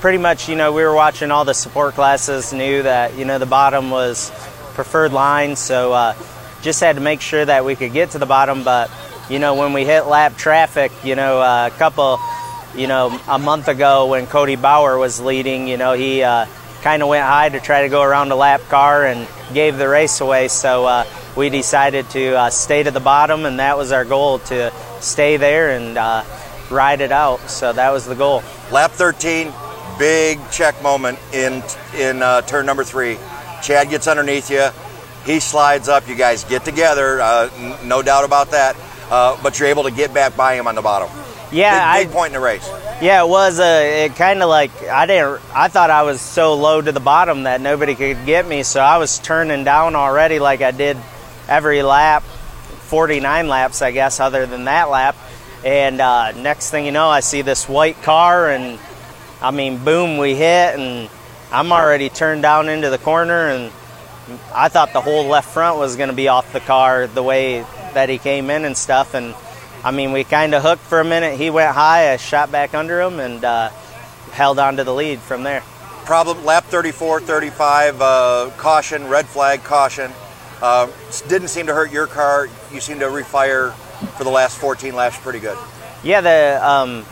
pretty much, you know, we were watching all the support classes, knew that, you know, the bottom was preferred line, so uh, just had to make sure that we could get to the bottom. But, you know, when we hit lap traffic, you know, uh, a couple, you know, a month ago when Cody Bauer was leading, you know, he uh, kind of went high to try to go around a lap car and gave the race away. So uh, we decided to uh, stay to the bottom, and that was our goal to stay there and uh, ride it out. So that was the goal. Lap 13, big check moment in in uh, turn number three. Chad gets underneath you. He slides up. You guys get together. No doubt about that. Uh, but you're able to get back by him on the bottom. Yeah, big, big point in the race. Yeah, it was a. It kind of like I didn't. I thought I was so low to the bottom that nobody could get me, so I was turning down already, like I did every lap, 49 laps, I guess, other than that lap. And uh, next thing you know, I see this white car, and I mean, boom, we hit, and I'm already turned down into the corner, and I thought the whole left front was going to be off the car the way that he came in and stuff, and I mean, we kind of hooked for a minute. He went high, I shot back under him, and uh, held on to the lead from there. Problem lap 34, 35, uh, caution, red flag, caution. Uh, didn't seem to hurt your car. You seemed to refire for the last 14 laps pretty good. Yeah, the um,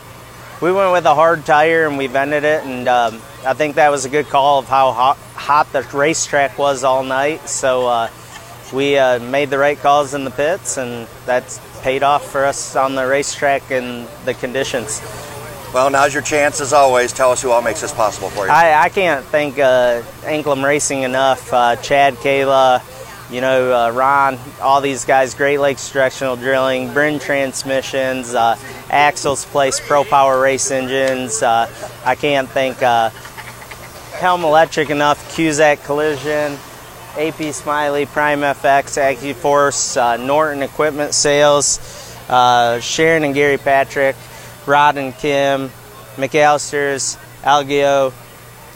we went with a hard tire and we vented it, and um, I think that was a good call of how hot, hot the racetrack was all night. So uh, we uh, made the right calls in the pits, and that's paid off for us on the racetrack and the conditions. Well, now's your chance, as always. Tell us who all makes this possible for you. I, I can't thank uh, Anklem Racing enough. Uh, Chad, Kayla, you know, uh, Ron, all these guys, Great Lakes Directional Drilling, Bryn Transmissions, uh, Axles Place Pro Power Race Engines. Uh, I can't thank uh, Helm Electric enough, Cusack Collision, AP Smiley, Prime FX, AccuForce, uh, Norton Equipment Sales, uh, Sharon and Gary Patrick, Rod and Kim, McAllister's, Algio,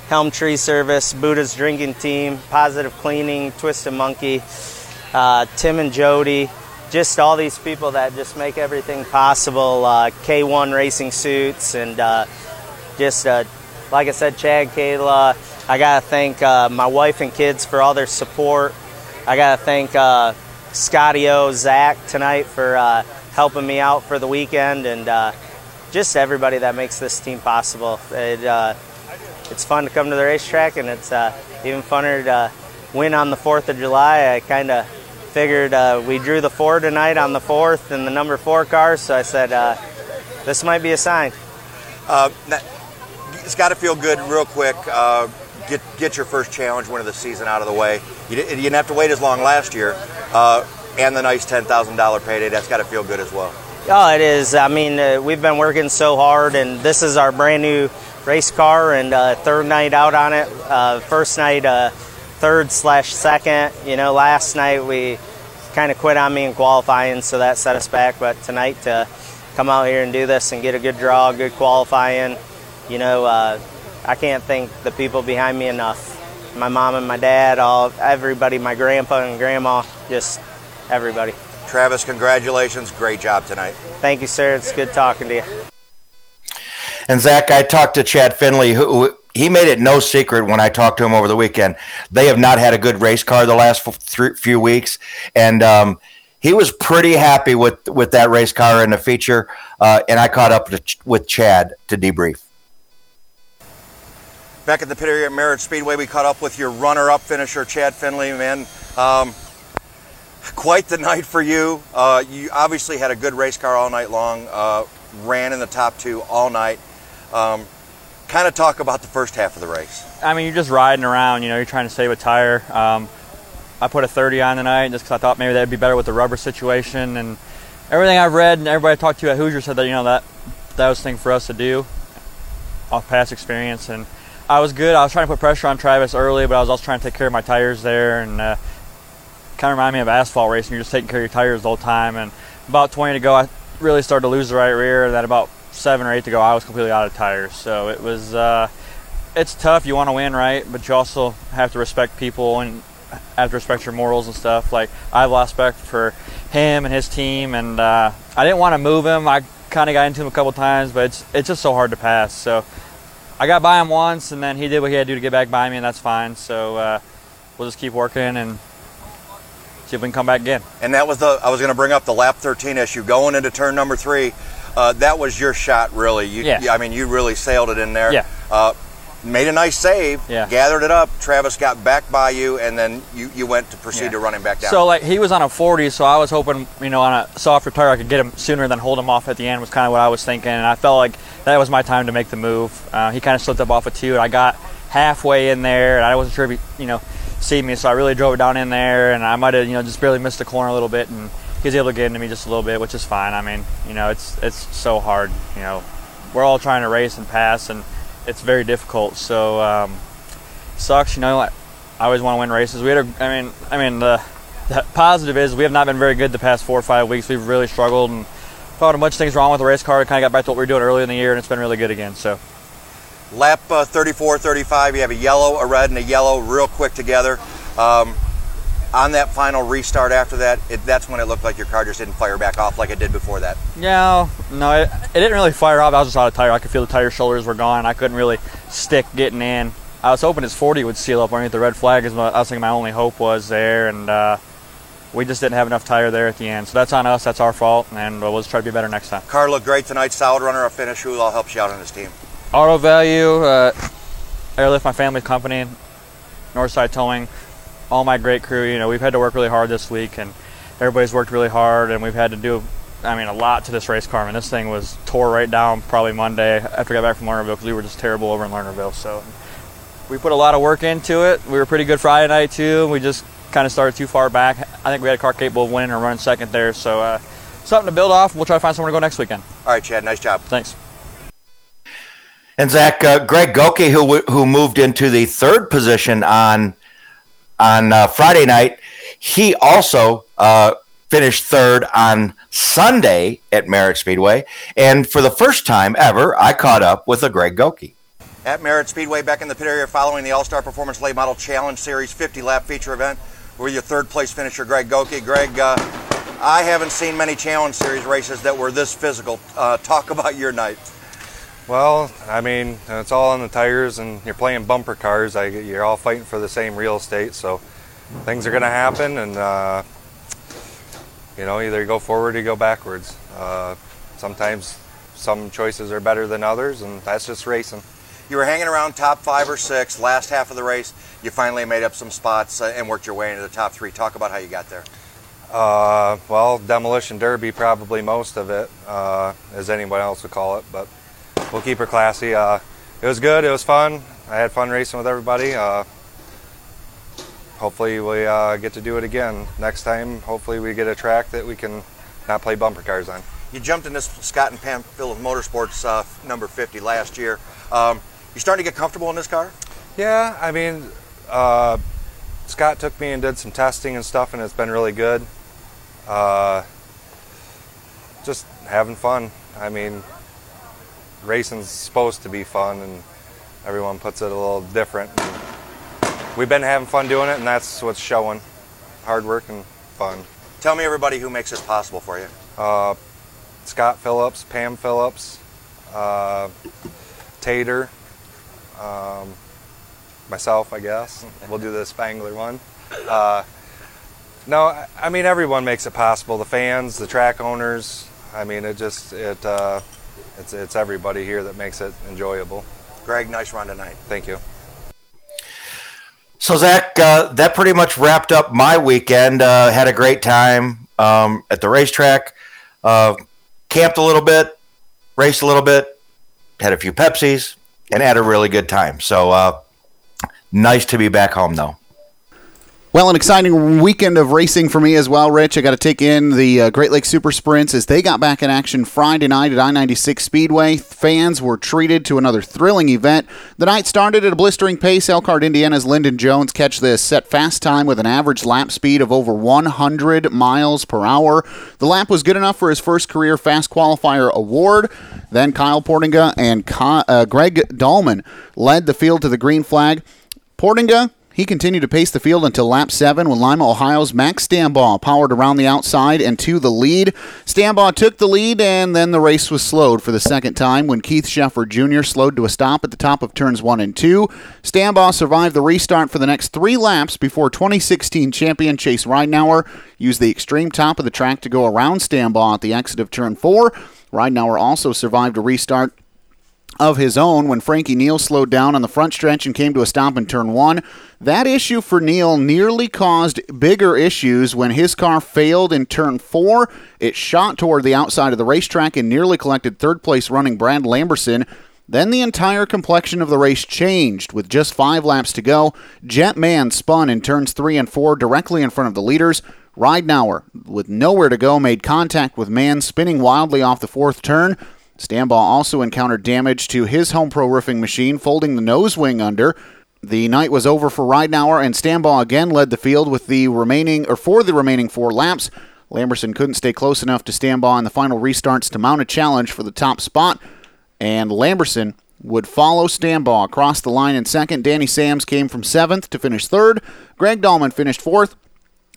Helm Tree Service, Buddha's Drinking Team, Positive Cleaning, Twisted Monkey, uh, Tim and Jody, just all these people that just make everything possible. Uh, K1 Racing Suits, and uh, just uh, like I said, Chad, Kayla. I gotta thank uh, my wife and kids for all their support. I gotta thank uh, Scotty O, Zach tonight for uh, helping me out for the weekend, and uh, just everybody that makes this team possible. It, uh, it's fun to come to the racetrack, and it's uh, even funner to win on the 4th of July. I kind of figured uh, we drew the four tonight on the 4th in the number four car, so I said, uh, this might be a sign. That- it's got to feel good, real quick. Uh, get get your first challenge win of the season out of the way. You, you didn't have to wait as long last year, uh, and the nice ten thousand dollar payday. That's got to feel good as well. Oh, it is. I mean, uh, we've been working so hard, and this is our brand new race car, and uh, third night out on it. Uh, first night, uh, third slash second. You know, last night we kind of quit on me in qualifying, so that set us back. But tonight, to come out here and do this and get a good draw, good qualifying, you know, uh, I can't thank the people behind me enough. My mom and my dad, all everybody, my grandpa and grandma, just everybody. Travis, congratulations. Great job tonight. Thank you, sir. It's good talking to you. And Zach, I talked to Chad Finley, who, who he made it no secret when I talked to him over the weekend. They have not had a good race car the last few weeks, and um, he was pretty happy with with that race car and the feature. Uh, and I caught up to, with Chad to debrief. Back at the pit area at Merritt Speedway, we caught up with your runner-up finisher, Chad Finley. Man, um, quite the night for you. Uh, you obviously had a good race car all night long. Uh, ran in the top two all night. Um, kind of talk about the first half of the race. I mean, you're just riding around. You know, you're trying to save a tire. Um, I put a 30 on tonight just because I thought maybe that'd be better with the rubber situation. And everything I've read and everybody I talked to at Hoosier said that you know that that was thing for us to do off past experience. And I was good. I was trying to put pressure on Travis early, but I was also trying to take care of my tires there and uh, kind of remind me of asphalt racing. You're just taking care of your tires the whole time. And about 20 to go, I really started to lose the right rear. And then about seven or eight to go, I was completely out of tires. So it was. Uh, it's tough. You want to win, right? But you also have to respect people and have to respect your morals and stuff. Like I've lost respect for him and his team, and uh, I didn't want to move him. I kind of got into him a couple times, but it's it's just so hard to pass. So I got by him once, and then he did what he had to do to get back by me, and that's fine. So uh, we'll just keep working and see if we can come back again. And that was the I was going to bring up the lap 13 issue going into turn number three. Uh, that was your shot, really. You, Yeah. I mean, you really sailed it in there. Yeah. Uh, made a nice save. Yeah. Gathered it up. Travis got back by you, and then you, you went to proceed Yeah. to run him back down. So like he was on a 40, so I was hoping you know on a softer tire I could get him sooner than hold him off at the end was kind of what I was thinking, and I felt like that was my time to make the move. Uh, he kind of slipped up off a two, and I got halfway in there, and I wasn't sure if he you know see me, so I really drove it down in there, and I might have you know just barely missed the corner a little bit, and he was able to get into me just a little bit, which is fine. I mean you know it's it's so hard, you know we're all trying to race and pass, and it's very difficult. So um, sucks, you know. I, I always want to win races. We had a, I mean, I mean the, the positive is we have not been very good the past four or five weeks. We've really struggled and found a bunch of things wrong with the race car. Kind of got back to what we were doing earlier in the year, and it's been really good again. So lap uh, 34, 35, you have a yellow, a red, and a yellow real quick together. Um, on that final restart after that, it, that's when it looked like your car just didn't fire back off like it did before that. yeah, no, it, it didn't really fire off. I was just out of tire. I could feel the tire shoulders were gone. I couldn't really stick getting in. I was hoping his 40 would seal up underneath the red flag. Is what I was thinking my only hope was there, and uh, we just didn't have enough tire there at the end. So that's on us. That's our fault, and we'll just try to be better next time. Car looked great tonight. Solid runner up finish. Who all helps you out on this team? Auto Value, uh, Airlift, my family company, Northside Towing, all my great crew. You know, we've had to work really hard this week, and everybody's worked really hard, and we've had to do, I mean, a lot to this race car. I mean, this thing was tore right down probably Monday after I got back from Lernerville because we were just terrible over in Lernerville. So we put a lot of work into it. We were pretty good Friday night too. We just kind of started too far back. I think we had a car capable of winning or running second there. So uh, something to build off. We'll try to find somewhere to go next weekend. All right, Chad. Nice job. Thanks. And Zach, uh, Greg Goki, who who moved into the third position on on uh, Friday night, he also uh, finished third on Sunday at Merritt Speedway, and for the first time ever, I caught up with a Greg Goki. At Merritt Speedway, back in the pit area, following the All Star Performance Late Model Challenge Series 50 lap feature event, were your third place finisher, Greg Goki. Greg, uh, I haven't seen many Challenge Series races that were this physical. Uh, talk about your night. Well, I mean, it's all on the tires, and you're playing bumper cars. I, you're all fighting for the same real estate, so things are going to happen, and uh, you know, either you go forward or you go backwards. Uh, sometimes some choices are better than others, and that's just racing. You were hanging around top five or six last half of the race. You finally made up some spots uh, and worked your way into the top three. Talk about how you got there. Uh, well, demolition derby probably most of it, uh, as anyone else would call it, but we'll keep her classy. Uh, it was good. It was fun. I had fun racing with everybody. Uh, hopefully, we uh, get to do it again next time. Hopefully, we get a track that we can not play bumper cars on. You jumped in this Scott and Pam Phillips Motorsports uh, number 50 last year. Um, you starting to get comfortable in this car? Yeah, I mean, uh, Scott took me and did some testing and stuff, and it's been really good. Uh, just having fun. I mean, racing's supposed to be fun, and everyone puts it a little different. And we've been having fun doing it, and that's what's showing. Hard work and fun. Tell me everybody who makes this possible for you. Uh, Scott Phillips, Pam Phillips, uh, Tater, um, myself, I guess. We'll do the Spangler one. Uh, no, I mean everyone makes it possible. The fans, the track owners. I mean, it just it uh, it's it's everybody here that makes it enjoyable. Greg, nice run tonight. Thank you. So Zach, uh, that pretty much wrapped up my weekend. Uh, had a great time um, at the racetrack. Uh, camped a little bit, raced a little bit, had a few Pepsis, and had a really good time. So uh, nice to be back home, though. Well, an exciting weekend of racing for me as well, Rich. I got to take in the uh, Great Lakes Super Sprints as they got back in action Friday night at I 96 Speedway. Fans were treated to another thrilling event. The night started at a blistering pace. Elkhart, Indiana's Lyndon Jones catch this set fast time with an average lap speed of over 100 miles per hour. The lap was good enough for his first career Fast Qualifier award. Then Kyle Portinga and uh, Greg Dahlman led the field to the green flag. Portinga he continued to pace the field until lap 7 when Lima, Ohio's Max Stambaugh powered around the outside and to the lead. Stambaugh took the lead and then the race was slowed for the second time when Keith Sheffer Jr. slowed to a stop at the top of turns 1 and 2. Stambaugh survived the restart for the next three laps before 2016 champion Chase Ridenauer used the extreme top of the track to go around Stambaugh at the exit of turn 4. Ridenauer also survived a restart of his own when Frankie Neal slowed down on the front stretch and came to a stop in turn one. That issue for Neal nearly caused bigger issues when his car failed in turn four. It shot toward the outside of the racetrack and nearly collected third place running Brad Lamberson. Then the entire complexion of the race changed. With just five laps to go, Jetman spun in turns three and four directly in front of the leaders. Ridenauer, with nowhere to go, made contact with Mann, spinning wildly off the fourth turn. Stambaugh also encountered damage to his home pro roofing machine, folding the nose wing under. The night was over for Ridenauer, and Stambaugh again led the field with the remaining or for the remaining four laps. Lamberson couldn't stay close enough to Stambaugh in the final restarts to mount a challenge for the top spot, and Lamberson would follow Stambaugh across the line in second. Danny Sams came from seventh to finish third. Greg Dahlman finished fourth.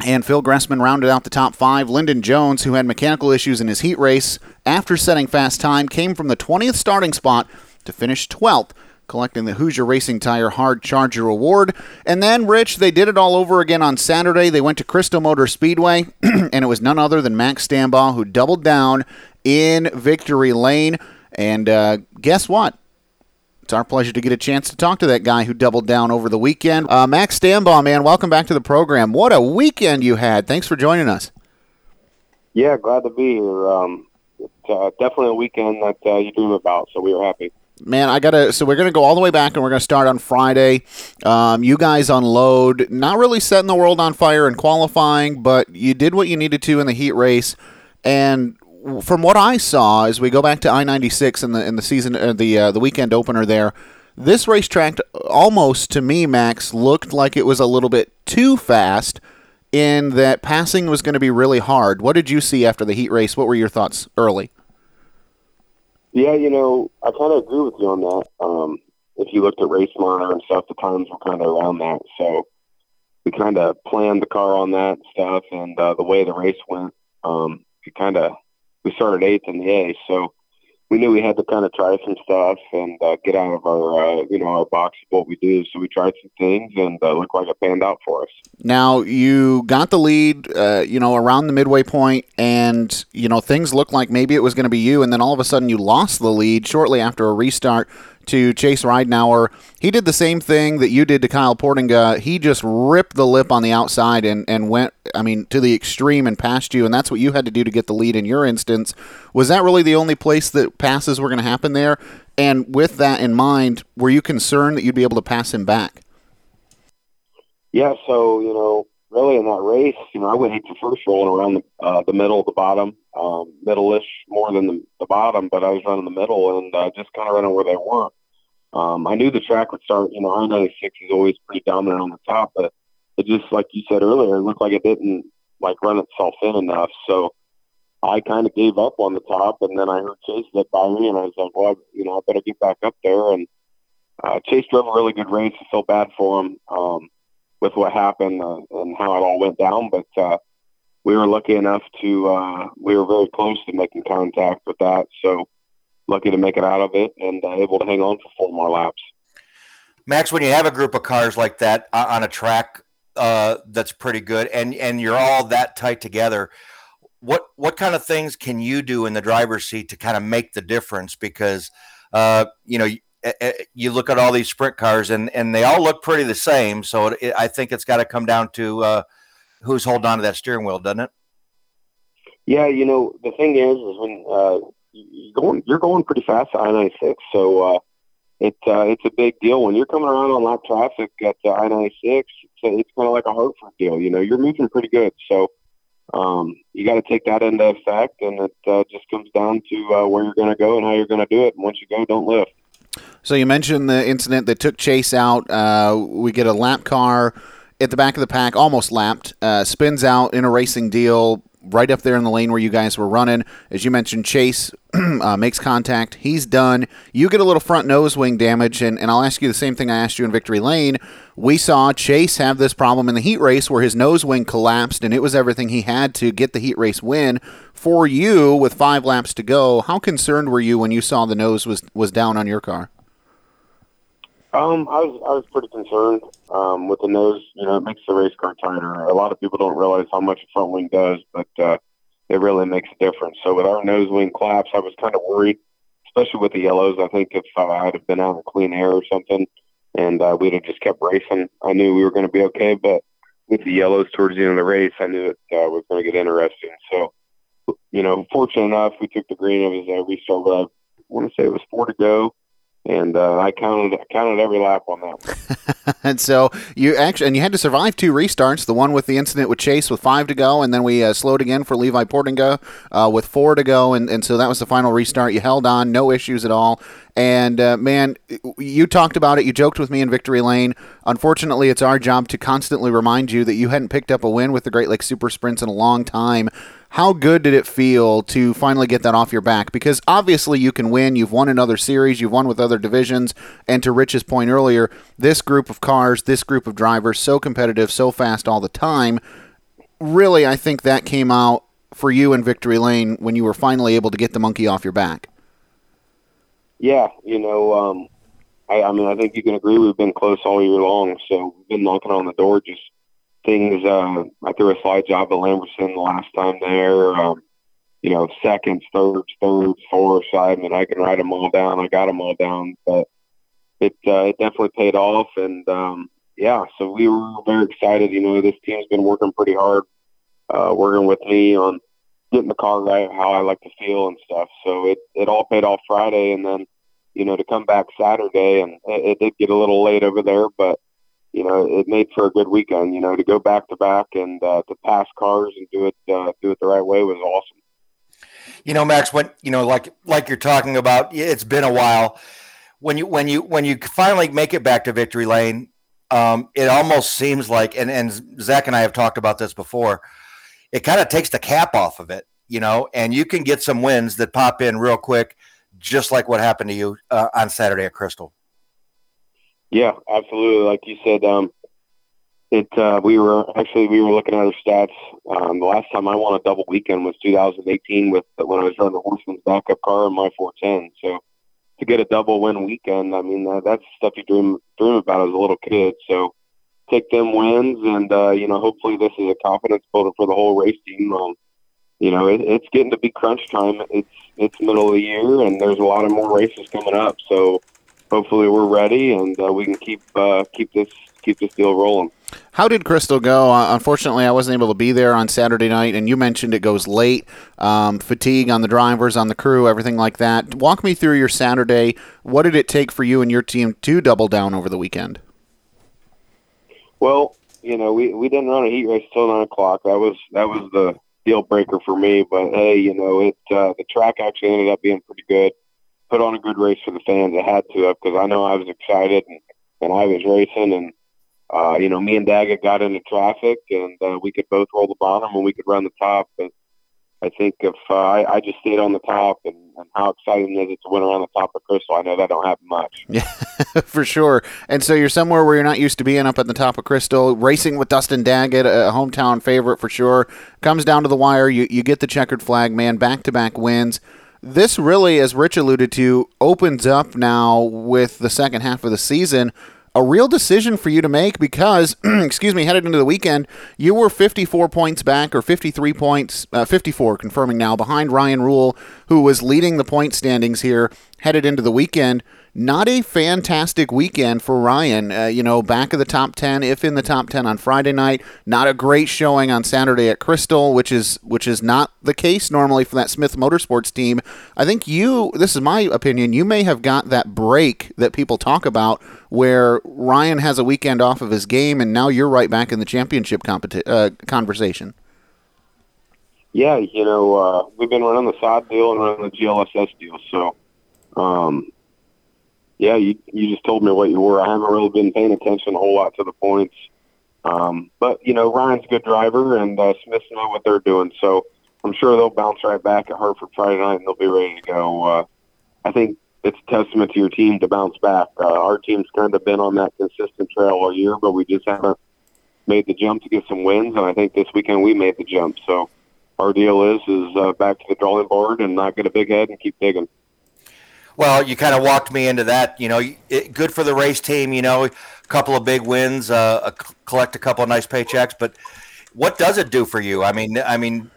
And Phil Gressman rounded out the top five. Lyndon Jones, who had mechanical issues in his heat race after setting fast time, came from the 20th starting spot to finish 12th, collecting the Hoosier Racing Tire Hard Charger Award. And then, Rich, they did it all over again on Saturday. They went to Crystal Motor Speedway, and it was none other than Max Stambaugh who doubled down in victory lane. And uh, guess what? It's our pleasure to get a chance to talk to that guy who doubled down over the weekend. Uh, Max Stambaugh, man, welcome back to the program. What a weekend you had. Thanks for joining us. Yeah, glad to be here. Um, uh, definitely a weekend that uh, you dream about, so we were happy. Man, I gotta. So we're gonna go all the way back, and we're gonna start on Friday. Um, you guys unload, not really setting the world on fire in qualifying, but you did what you needed to in the heat race. And from what I saw, as we go back to I ninety six in the in the season uh, the uh, the weekend opener there, this racetrack almost to me, Max, looked like it was a little bit too fast. In that passing was going to be really hard. What did you see after the heat race? What were your thoughts early? Yeah, you know, I kind of agree with you on that. Um, if you looked at race monitor and stuff, the times were kind of around that. So we kind of planned the car on that stuff, and uh, the way the race went, um, we kind of we started eighth in the A. So we knew we had to kind of try some stuff and uh, get out of our uh, you know our box of what we do. So we tried some things and uh, looked like it panned out for us. Now you got the lead, uh, you know, around the midway point, and you know things looked like maybe it was going to be you, and then all of a sudden you lost the lead shortly after a restart to Chase Ridenauer. He did the same thing that you did to Kyle Portinga. He just ripped the lip on the outside and, and went, I mean, to the extreme and passed you, and that's what you had to do to get the lead in your instance. Was that really the only place that passes were going to happen there? And with that in mind, were you concerned that you'd be able to pass him back? Yeah, so, you know, really in that race, you know, I went eight to first rolling around the, uh, the middle, the bottom, um, middle-ish more than the, the bottom, but I was running the middle and uh, just kind of running where they were. Um, I knew the track would start, you know, I-96 is always pretty dominant on the top, but it just, like you said earlier, it looked like it didn't, like, run itself in enough. So I kind of gave up on the top, and then I heard Chase get by me, and I was like, well, you know, I better get back up there. And uh, Chase drove a really good race. I feel bad for him. Um, with what happened uh, and how it all went down. But uh, we were lucky enough to uh, we were very close to making contact with that. So lucky to make it out of it and uh, able to hang on for four more laps. Max, when you have a group of cars like that uh, on a track uh, that's pretty good, and and you're all that tight together, what what kind of things can you do in the driver's seat to kind of make the difference? Because uh, you know you look at all these sprint cars and, and they all look pretty the same. So it, I think it's got to come down to uh, who's holding on to that steering wheel, doesn't it? Yeah, you know the thing is, is when you're going, you're going pretty fast at I ninety six, so uh, uh, it's a big deal when you're coming around on lap traffic at uh, I ninety six. It's, it's kind of like a Hartford deal, you know. You're moving pretty good, so um, you got to take that into effect, and it uh, just comes down to uh, where you're going to go and how you're going to do it. And once you go, don't lift. So you mentioned the incident that took Chase out. Uh, we get a lap car at the back of the pack, almost lapped, uh, spins out in a racing deal right up there in the lane where you guys were running. As you mentioned, Chase uh, makes contact. He's done. You get a little front nose wing damage, and, and I'll ask you the same thing I asked you in Victory Lane. We saw Chase have this problem in the heat race where his nose wing collapsed, and it was everything he had to get the heat race win. For you, with five laps to go, how concerned were you when you saw the nose was, was down on your car? Um, I was I was pretty concerned um, with the nose. You know, it makes the race car tighter. A lot of people don't realize how much a front wing does, but uh, it really makes a difference. So with our nose wing collapse, I was kind of worried, especially with the yellows. I think if uh, I'd have been out in clean air or something, and uh, we'd have just kept racing, I knew we were going to be okay. But with the yellows towards the end of the race, I knew it uh, was going to get interesting. So, you know, fortunate enough, we took the green. It was a restart. But I want to say it was four to go and uh, I counted I counted every lap on that one. and so you actually and you had to survive two restarts. The one with the incident with Chase with five to go, and then we uh, slowed again for Levi Portinga uh, with four to go, and, and so that was the final restart. You held on, no issues at all. And uh, man, you talked about it. You joked with me in Victory Lane. Unfortunately, it's our job to constantly remind you that you hadn't picked up a win with the Great Lakes Super Sprints in a long time. How good did it feel to finally get that off your back? Because obviously you can win. You've won another series, you've won with other divisions. And to Rich's point earlier, this group of cars, this group of drivers, so competitive, so fast all the time. Really, I think that came out for you in Victory Lane when you were finally able to get the monkey off your back. Yeah, you know, um, I, I mean, I think you can agree we've been close all year long. So we've been knocking on the door, just things. Uh, I threw a slide job at Lamberson the last time there. Um, you know, seconds, thirds, thirds, fourths. I mean, I can write them all down. I got them all down, but it uh, it definitely paid off. And um, yeah, so we were very excited. You know, this team's been working pretty hard, uh, working with me on getting the car right, how I like to feel and stuff. So it it all paid off Friday, and then you know to come back Saturday, and it, it did get a little late over there, but you know, it made for a good weekend. You know, to go back to back and uh, to pass cars and do it uh, do it the right way was awesome. You know, Max, when you know, like like you're talking about, it's been a while. When you when you when you finally make it back to victory lane, um, it almost seems like, and and Zach and I have talked about this before. It kind of takes the cap off of it, you know, and you can get some wins that pop in real quick, just like what happened to you uh, on Saturday at Crystal. Yeah, absolutely. Like you said, um, it uh, we were actually we were looking at our stats. Um, the last time I won a double weekend was 2018 with when I was running the Horseman's backup car in my 410. So to get a double win weekend, I mean that, that's stuff you dream dream about as a little kid. So take them wins, and uh, you know hopefully this is a confidence builder for the whole race team. Um, you know it, it's getting to be crunch time. It's it's middle of the year, and there's a lot of more races coming up. So hopefully we're ready, and uh, we can keep uh, keep this keep this deal rolling. How did Crystal go? Uh, unfortunately, I wasn't able to be there on Saturday night, and you mentioned it goes late. Um, fatigue on the drivers, on the crew, everything like that. Walk me through your Saturday. What did it take for you and your team to double down over the weekend? Well, you know, we, we didn't run a heat race till nine o'clock. That was that was the deal breaker for me. But hey, you know, it uh, the track actually ended up being pretty good. Put on a good race for the fans. It had to have because I know I was excited and, and I was racing and uh, you know, me and Daggett got into traffic, and uh, we could both roll the bottom, and we could run the top. But I think if uh, I, I just stayed on the top, and, and how exciting is it to win around the top of Crystal? I know that don't happen much. Yeah, for sure. And so you're somewhere where you're not used to being up at the top of Crystal, racing with Dustin Daggett, a hometown favorite for sure. Comes down to the wire, you you get the checkered flag, man, back to back wins. This really, as Rich alluded to, opens up now with the second half of the season a real decision for you to make because, excuse me, headed into the weekend, you were 54 points back or 53 points, uh, 54 confirming now, behind Ryan Rule, who was leading the point standings here headed into the weekend not a fantastic weekend for Ryan. Uh, you know, back of the top ten, if in the top ten on Friday night. Not a great showing on Saturday at Crystal, which is which is not the case normally for that Smith Motorsports team. I think you, this is my opinion, you may have got that break that people talk about, where Ryan has a weekend off of his game, and now you're right back in the championship competi- uh, conversation. Yeah, you know, uh, we've been running the SOD deal and running the GLSS deal, so. Um, yeah, you you just told me what you were. I haven't really been paying attention a whole lot to the points. Um, but you know, Ryan's a good driver, and uh, Smiths know what they're doing. So I'm sure they'll bounce right back at Hartford Friday night, and they'll be ready to go. Uh, I think it's a testament to your team to bounce back. Uh, our team's kind of been on that consistent trail all year, but we just haven't made the jump to get some wins. And I think this weekend we made the jump. So our deal is is uh, back to the drawing board and not get a big head and keep digging. Well, you kind of walked me into that. You know, it, good for the race team. You know, a couple of big wins, uh, a, collect a couple of nice paychecks. But what does it do for you? I mean, I mean,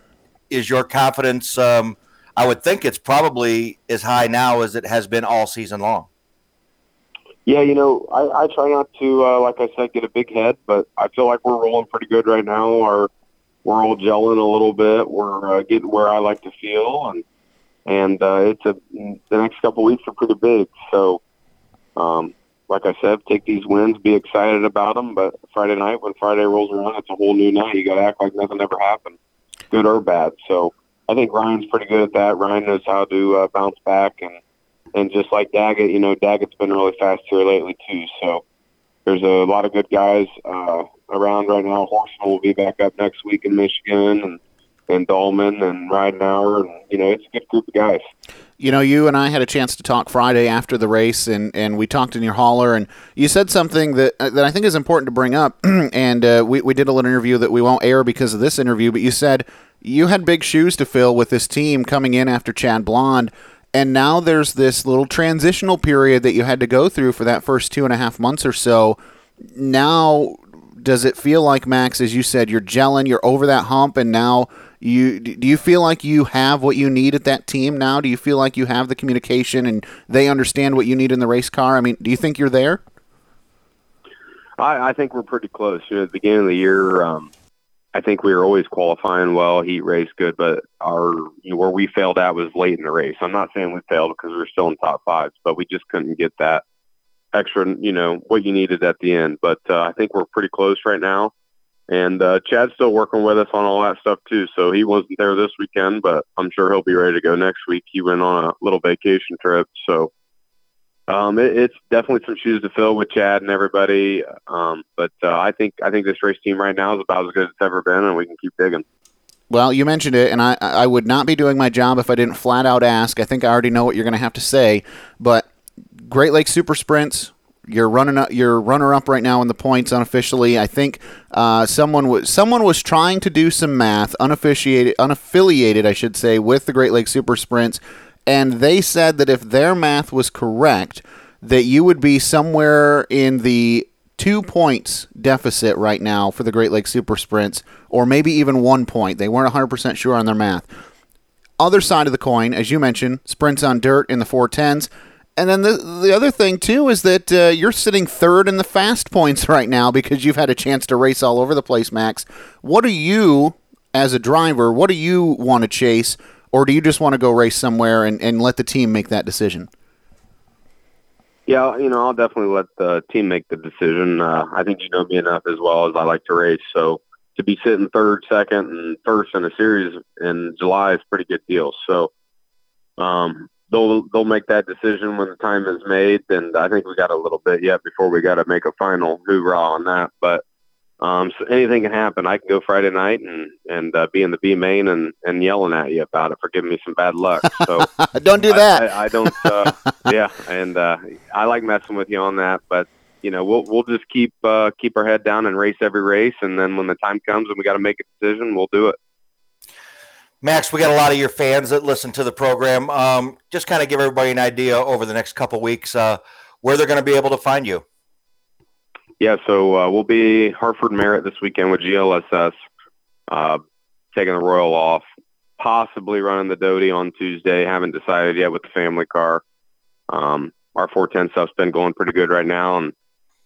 is your confidence? Um, I would think it's probably as high now as it has been all season long. Yeah, you know, I, I try not to, uh, like I said, get a big head, but I feel like we're rolling pretty good right now. Our we're all gelling a little bit. We're uh, getting where I like to feel, and and uh, it's a the next couple weeks are pretty big. So, um, like I said, take these wins, be excited about them. But Friday night, when Friday rolls around, it's a whole new night. You got to act like nothing ever happened, good or bad. So, I think Ryan's pretty good at that. Ryan knows how to uh, bounce back, and and just like Daggett, you know, Daggett's been really fast here lately too. So, there's a lot of good guys uh, around right now. Horseman will be back up next week in Michigan, and and Dolman and Ridenauer, and you know it's a good group of guys. You know, you and I had a chance to talk Friday after the race, and, and we talked in your hauler, and you said something that uh, that I think is important to bring up. and uh, we we did a little interview that we won't air because of this interview, but you said you had big shoes to fill with this team coming in after Chad Blond. And now there's this little transitional period that you had to go through for that first two and a half months or so. Now, does it feel like Max, as you said, you're gelling, you're over that hump, and now you do you feel like you have what you need at that team now? Do you feel like you have the communication and they understand what you need in the race car? I mean, do you think you're there? I, I think we're pretty close. You know, at the beginning of the year, um, I think we were always qualifying well, heat race good, but our you know, where we failed at was late in the race. I'm not saying we failed because we were still in top fives, but we just couldn't get that extra, you know, what you needed at the end. But uh, I think we're pretty close right now. And uh, Chad's still working with us on all that stuff too. So he wasn't there this weekend, but I'm sure he'll be ready to go next week. He went on a little vacation trip, so um, it, it's definitely some shoes to fill with Chad and everybody. Um, but uh, I think I think this race team right now is about as good as it's ever been, and we can keep digging. Well, you mentioned it, and I I would not be doing my job if I didn't flat out ask. I think I already know what you're going to have to say, but Great Lakes Super Sprints you're running up, you're runner up right now in the points unofficially. I think uh, someone was someone was trying to do some math, unofficiated, unaffiliated, I should say, with the Great Lakes Super Sprints, and they said that if their math was correct, that you would be somewhere in the two points deficit right now for the Great Lakes Super Sprints, or maybe even one point. They weren't 100% sure on their math. Other side of the coin, as you mentioned, sprints on dirt in the 410s. And then the, the other thing, too, is that uh, you're sitting third in the fast points right now because you've had a chance to race all over the place, Max. What do you, as a driver, what do you want to chase? Or do you just want to go race somewhere and, and let the team make that decision? Yeah, you know, I'll definitely let the team make the decision. Uh, I think you know me enough as well as I like to race. So to be sitting third, second, and first in a series in July is a pretty good deal. So um, they'll they'll make that decision when the time is made. And I think we got a little bit yet before we got to make a final hoorah on that. But um, so anything can happen. I can go Friday night and and uh, be in the B main and and yelling at you about it for giving me some bad luck. So don't do that. I, I, I don't. Uh, yeah, and uh, I like messing with you on that, but you know we'll we'll just keep uh, keep our head down and race every race, and then when the time comes and we got to make a decision, we'll do it. Max, we got a lot of your fans that listen to the program. Um, just kind of give everybody an idea over the next couple weeks uh, where they're going to be able to find you. Yeah, so uh, we'll be Hartford Merritt this weekend with GLSS, uh, taking the Royal off, possibly running the Doty on Tuesday. Haven't decided yet with the family car. Um, our 410 stuff's been going pretty good right now, and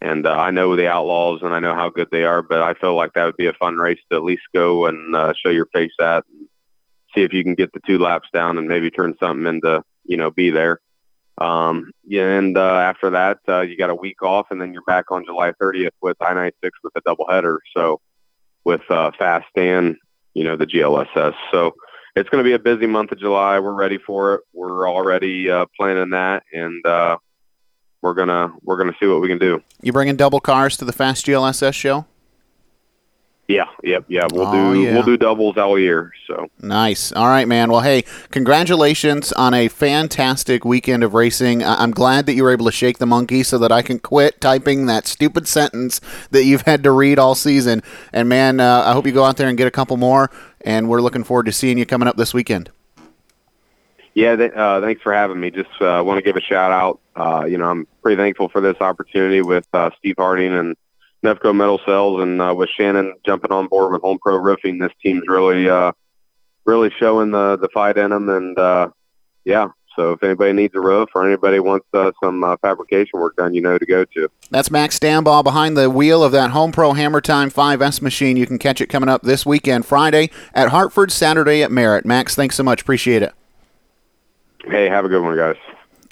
and uh, I know the Outlaws and I know how good they are, but I feel like that would be a fun race to at least go and uh, show your face at, and see if you can get the two laps down and maybe turn something into you know be there. Um, yeah, and uh, after that, uh, you got a week off, and then you're back on July 30th with I-96 with a doubleheader. So with uh, Fast and you know the GLSS. So it's going to be a busy month of July. We're ready for it. We're already uh, planning that, and uh, we're gonna we're gonna see what we can do. You bringing double cars to the Fast GLSS show? Yeah, yep, yeah. We'll Oh, do yeah. we'll do doubles all year. So Nice. All right, man. Well, hey, congratulations on a fantastic weekend of racing. I- I'm glad that you were able to shake the monkey so that I can quit typing that stupid sentence that you've had to read all season. And man, uh, I hope you go out there and get a couple more. And we're looking forward to seeing you coming up this weekend. Yeah, th- uh, thanks for having me. Just uh, want to give a shout out. Uh, you know, I'm pretty thankful for this opportunity with uh, Steve Harding and Nefco Metal Cells, and uh, with Shannon jumping on board with Home Pro Roofing. This team's really, uh, really showing the the fight in them, and uh, yeah. So if anybody needs a roof or anybody wants uh, some uh, fabrication work done, you know to go to. That's Max Stambaugh behind the wheel of that Home Pro Hammer Time 5S machine. You can catch it coming up this weekend, Friday at Hartford, Saturday at Merritt. Max, thanks so much. Appreciate it. Hey, have a good one, guys.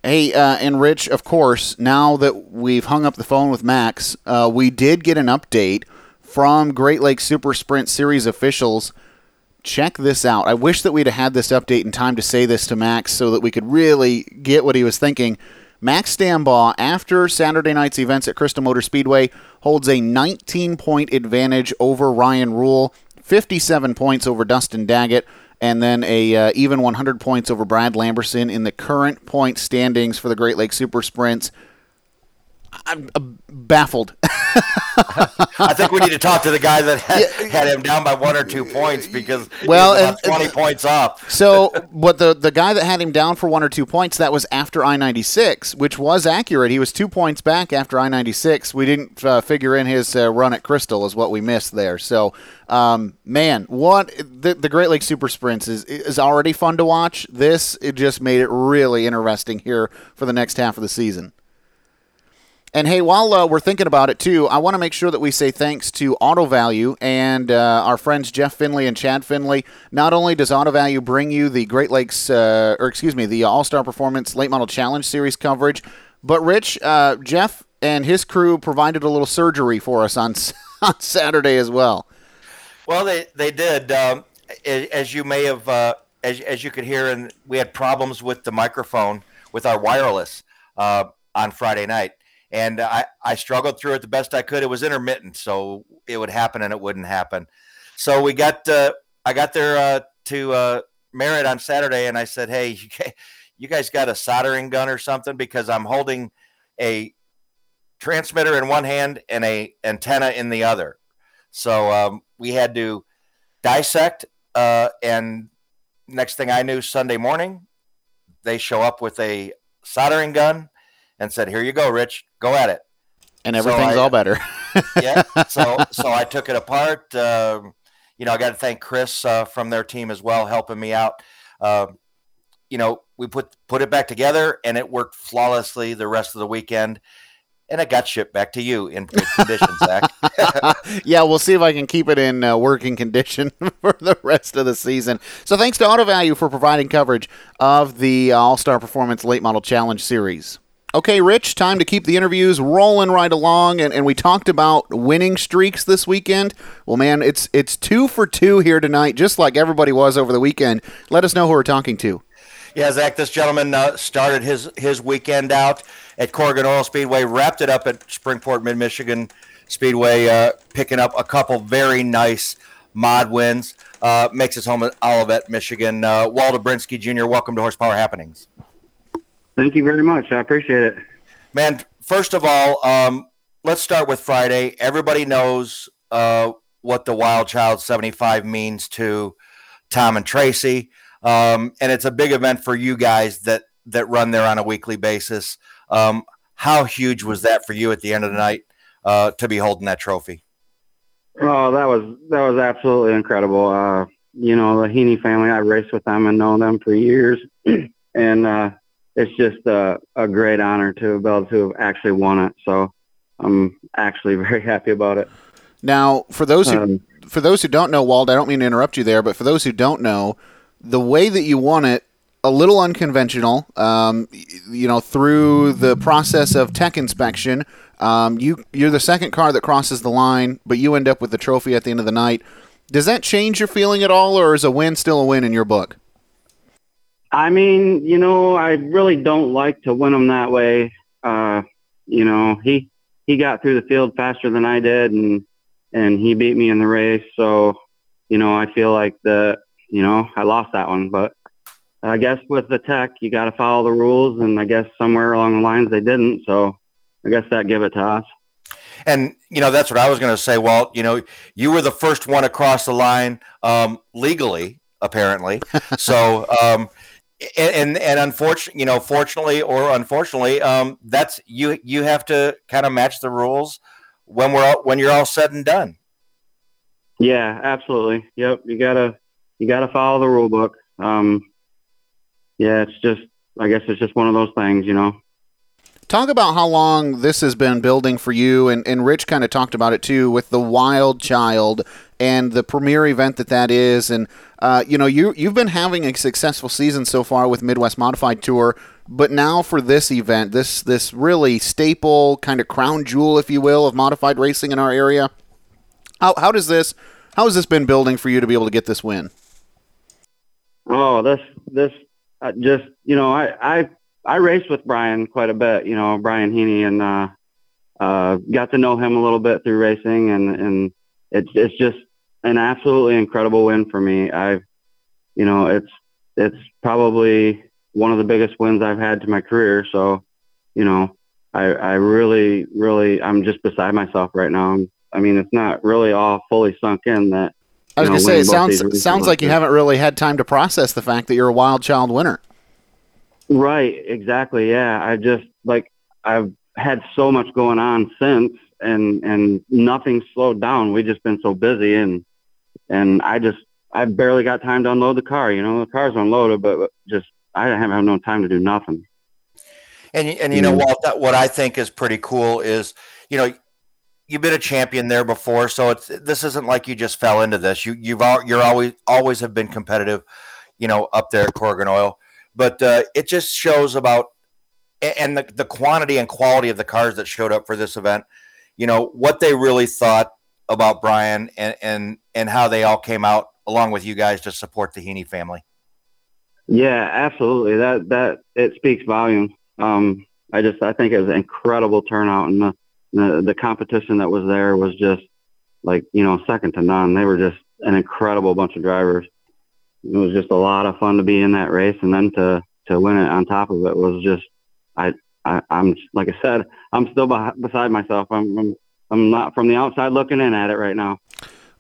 Hey, uh, and Rich, of course, now that we've hung up the phone with Max, uh, we did get an update from Great Lakes Super Sprint Series officials. Check this out. I wish that we'd have had this update in time to say this to Max so that we could really get what he was thinking. Max Stambaugh, after Saturday night's events at Crystal Motor Speedway, holds a 19 point advantage over Ryan Rule, 57 points over Dustin Daggett, and then a uh, even 100 points over Brad Lamberson in the current point standings for the Great Lakes Super Sprints. I'm baffled. I think we need to talk to the guy that had, had him down by one or two points because Well, was about and- 20 points up. so, what the the guy that had him down for one or two points that was after I ninety six, which was accurate. He was two points back after I ninety six. We didn't uh, figure in his uh, run at Crystal is what we missed there. So, um, man, what the, the Great Lakes Super Sprints is is already fun to watch. This it just made it really interesting here for the next half of the season. And hey, while uh, we're thinking about it too, I want to make sure that we say thanks to Auto Value and uh, our friends Jeff Finley and Chad Finley. Not only does Auto Value bring you the Great Lakes, uh, or excuse me, the All Star Performance Late Model Challenge Series coverage, but Rich, uh, Jeff, and his crew provided a little surgery for us on on Saturday as well. Well, they they did. Um, as you may have, uh, as as you could hear, and we had problems with the microphone with our wireless uh, on Friday night, and I I struggled through it the best I could. It was intermittent, so it would happen and it wouldn't happen. So we got uh, I got there uh, to uh, Merritt on Saturday, and I said, "Hey, you, guys got a soldering gun or something?" Because I'm holding a transmitter in one hand and a antenna in the other. So um, we had to dissect. Uh, and next thing I knew, Sunday morning, they show up with a soldering gun and said, "Here you go, Rich. Go at it." And everything's so I, all better. yeah. So so I took it apart. Uh, you know, I got to thank Chris uh, from their team as well, helping me out. Uh, you know, we put put it back together, and it worked flawlessly the rest of the weekend and it got shipped back to you in good condition, Zach. yeah, we'll see if I can keep it in uh, working condition for the rest of the season. So, thanks to Auto Value for providing coverage of the All Star Performance Late Model Challenge Series. Okay, Rich, time to keep the interviews rolling right along, and, and we talked about winning streaks this weekend. Well, man, it's it's two for two here tonight, just like everybody was over the weekend. Let us know who we're talking to. Yeah, Zach, this gentleman uh, started his his weekend out at Corrigan Oil Speedway, wrapped it up at Springport Mid Michigan Speedway, uh, picking up a couple very nice mod wins. Uh, makes his home at Olivet, Michigan. Uh, Walter Brinsky Jr., welcome to Horsepower Happenings. Thank you very much. I appreciate it. Man, first of all, um, let's start with Friday. Everybody knows uh, what the Wild Child 75 means to Tom and Tracy. Um, and it's a big event for you guys that that run there on a weekly basis. Um, how huge was that for you at the end of the night uh, to be holding that trophy? Oh, that was that was absolutely incredible. Uh, you know, the Heaney family, I raced with them and known them for years, and uh, it's just a, a great honor to be able to have actually won it. So I'm actually very happy about it. Now, for those who um, for those who don't know, Walt, I don't mean to interrupt you there, but for those who don't know, the way that you won it a little unconventional. Um, you know, through the process of tech inspection, um, you you're the second car that crosses the line, but you end up with the trophy at the end of the night. Does that change your feeling at all, or is a win still a win in your book? I mean, you know, I really don't like to win them that way. Uh, you know, he he got through the field faster than I did, and and he beat me in the race. So, you know, I feel like the you know I lost that one, but I guess with the tech, you got to follow the rules, and I guess somewhere along the lines they didn't. So I guess that give it to us. And you know that's what I was going to say, Walt. You know, you were the first one across the line um, legally, apparently. so, um, and and unfortunately, you know, fortunately or unfortunately, um, that's you. You have to kind of match the rules when we're all, when you're all said and done. Yeah, absolutely. Yep, you gotta you gotta follow the rule book. Um, yeah, it's just, I guess it's just one of those things, you know. Talk about how long this has been building for you, and, and Rich kind of talked about it too with the Wild Child and the premier event that that is. And, uh, you know, you, you've been having a successful season so far with Midwest Modified Tour, but now for this event, this, this really staple kind of crown jewel, if you will, of modified racing in our area, how, how does this, how has this been building for you to be able to get this win? Oh, this, this uh, just you know, I I I raced with Brian quite a bit. You know, Brian Heaney, and uh, uh, got to know him a little bit through racing, and and it's it's just an absolutely incredible win for me. I've you know, it's it's probably one of the biggest wins I've had to my career. So, you know, I I really really I'm just beside myself right now. I mean, it's not really all fully sunk in that I was going to say, it sounds sounds like you haven't really had time to process the fact that you're a wild child winner. Right, exactly. Yeah, I just like I've had so much going on since, and and nothing slowed down. We've just been so busy, and and I just I barely got time to unload the car. You know, the car's unloaded, but just I haven't had no time to do nothing. And and you know what? What I think is pretty cool is you know you've been a champion there before, so it's this isn't like you just fell into this. You you've all, you're always always have been competitive, you know, up there at Corrigan Oil. But uh, it just shows about and the, the quantity and quality of the cars that showed up for this event. You know what they really thought about Brian and and and how they all came out along with you guys to support the Heaney family. Yeah, absolutely. That that it speaks volumes. Um, I just I think it was an incredible turnout, and the the the competition that was there was just like you know second to none. They were just an incredible bunch of drivers. It was just a lot of fun to be in that race, and then to to win it on top of it was just I I, I'm like I said, I'm still beh- beside myself. I'm, I'm I'm not from the outside looking in at it right now.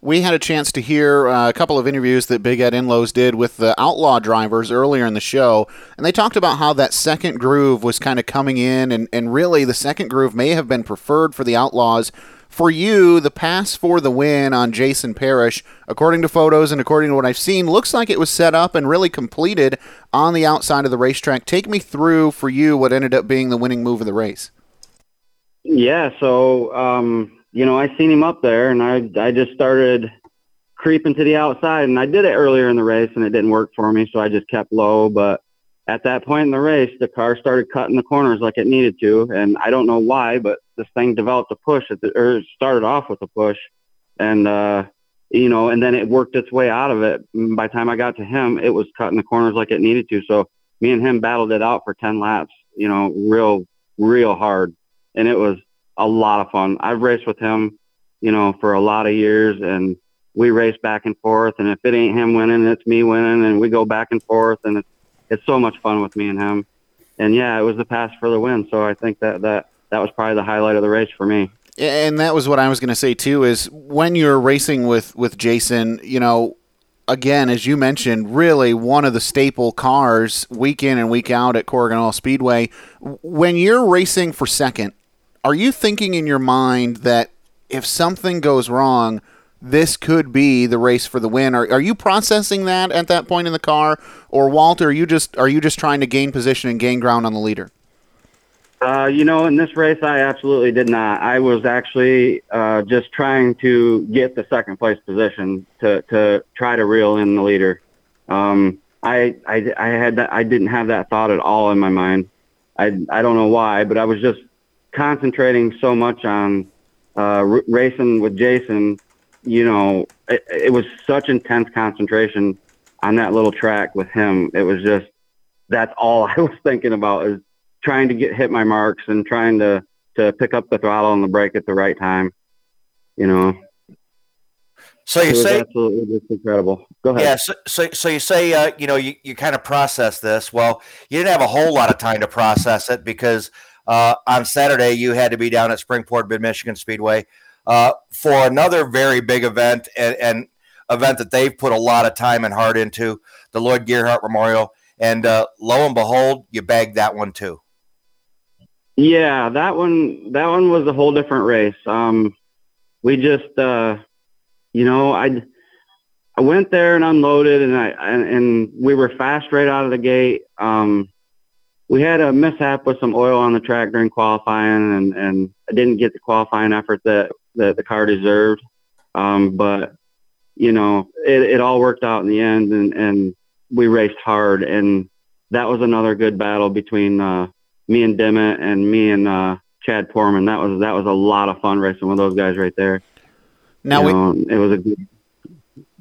We had a chance to hear uh, a couple of interviews that Big Ed Inlows did with the Outlaw drivers earlier in the show, and they talked about how that second groove was kind of coming in, and, and really the second groove may have been preferred for the Outlaws. For you, the pass for the win on Jason Parrish, according to photos and according to what I've seen, looks like it was set up and really completed on the outside of the racetrack. Take me through for you what ended up being the winning move of the race. Yeah, so um, you know, I seen him up there, and I I just started creeping to the outside, and I did it earlier in the race, and it didn't work for me, so I just kept low. But at that point in the race, the car started cutting the corners like it needed to, and I don't know why, but this thing developed a push, at the, or started off with a push, and uh, you know, and then it worked its way out of it. By the time I got to him, it was cutting the corners like it needed to. So me and him battled it out for ten laps, you know, real real hard, and it was a lot of fun. I've raced with him, you know, for a lot of years, and we race back and forth. And if it ain't him winning, it's me winning, and we go back and forth, and it's it's so much fun with me and him. And yeah, it was the pass for the win. So I think that that that was probably the highlight of the race for me. And that was what I was going to say too. Is when you're racing with with Jason, you know, again, as you mentioned, really one of the staple cars week in and week out at Corrigan Oil Speedway. When you're racing for second, are you thinking in your mind that if something goes wrong, this could be the race for the win? Are, are you processing that at that point in the car, or Walter, are you just are you just trying to gain position and gain ground on the leader? Uh, you know, in this race, I absolutely did not. I was actually uh, just trying to get the second place position to, to try to reel in the leader. Um, I, I, I had that, I didn't have that thought at all in my mind. I, I don't know why, but I was just concentrating so much on uh, r- racing with Jason. You know, it, it was such intense concentration on that little track with him. It was just that's all I was thinking about is trying to get hit my marks and trying to to pick up the throttle and the brake at the right time. You know. So you It was say absolutely just incredible. Go ahead. Yeah, so, so, so you say, uh, you know, you, you kind of process this. Well, you didn't have a whole lot of time to process it because uh, on Saturday you had to be down at Springport Mid Michigan Speedway uh, for another very big event and, and event that they've put a lot of time and heart into, the Lloyd Gearhart Memorial. And uh, lo and behold, you bagged that one too. Yeah, that one that one was a whole different race. Um, we just uh, you know, I I went there and unloaded and I and, and we were fast right out of the gate. Um, we had a mishap with some oil on the track during qualifying and and I didn't get the qualifying effort that that the car deserved. Um, but you know, it, it all worked out in the end and and we raced hard and that was another good battle between uh me and Dimmitt and me and uh, Chad Poorman. That was that was a lot of fun racing with those guys right there. Now we know, it was a good,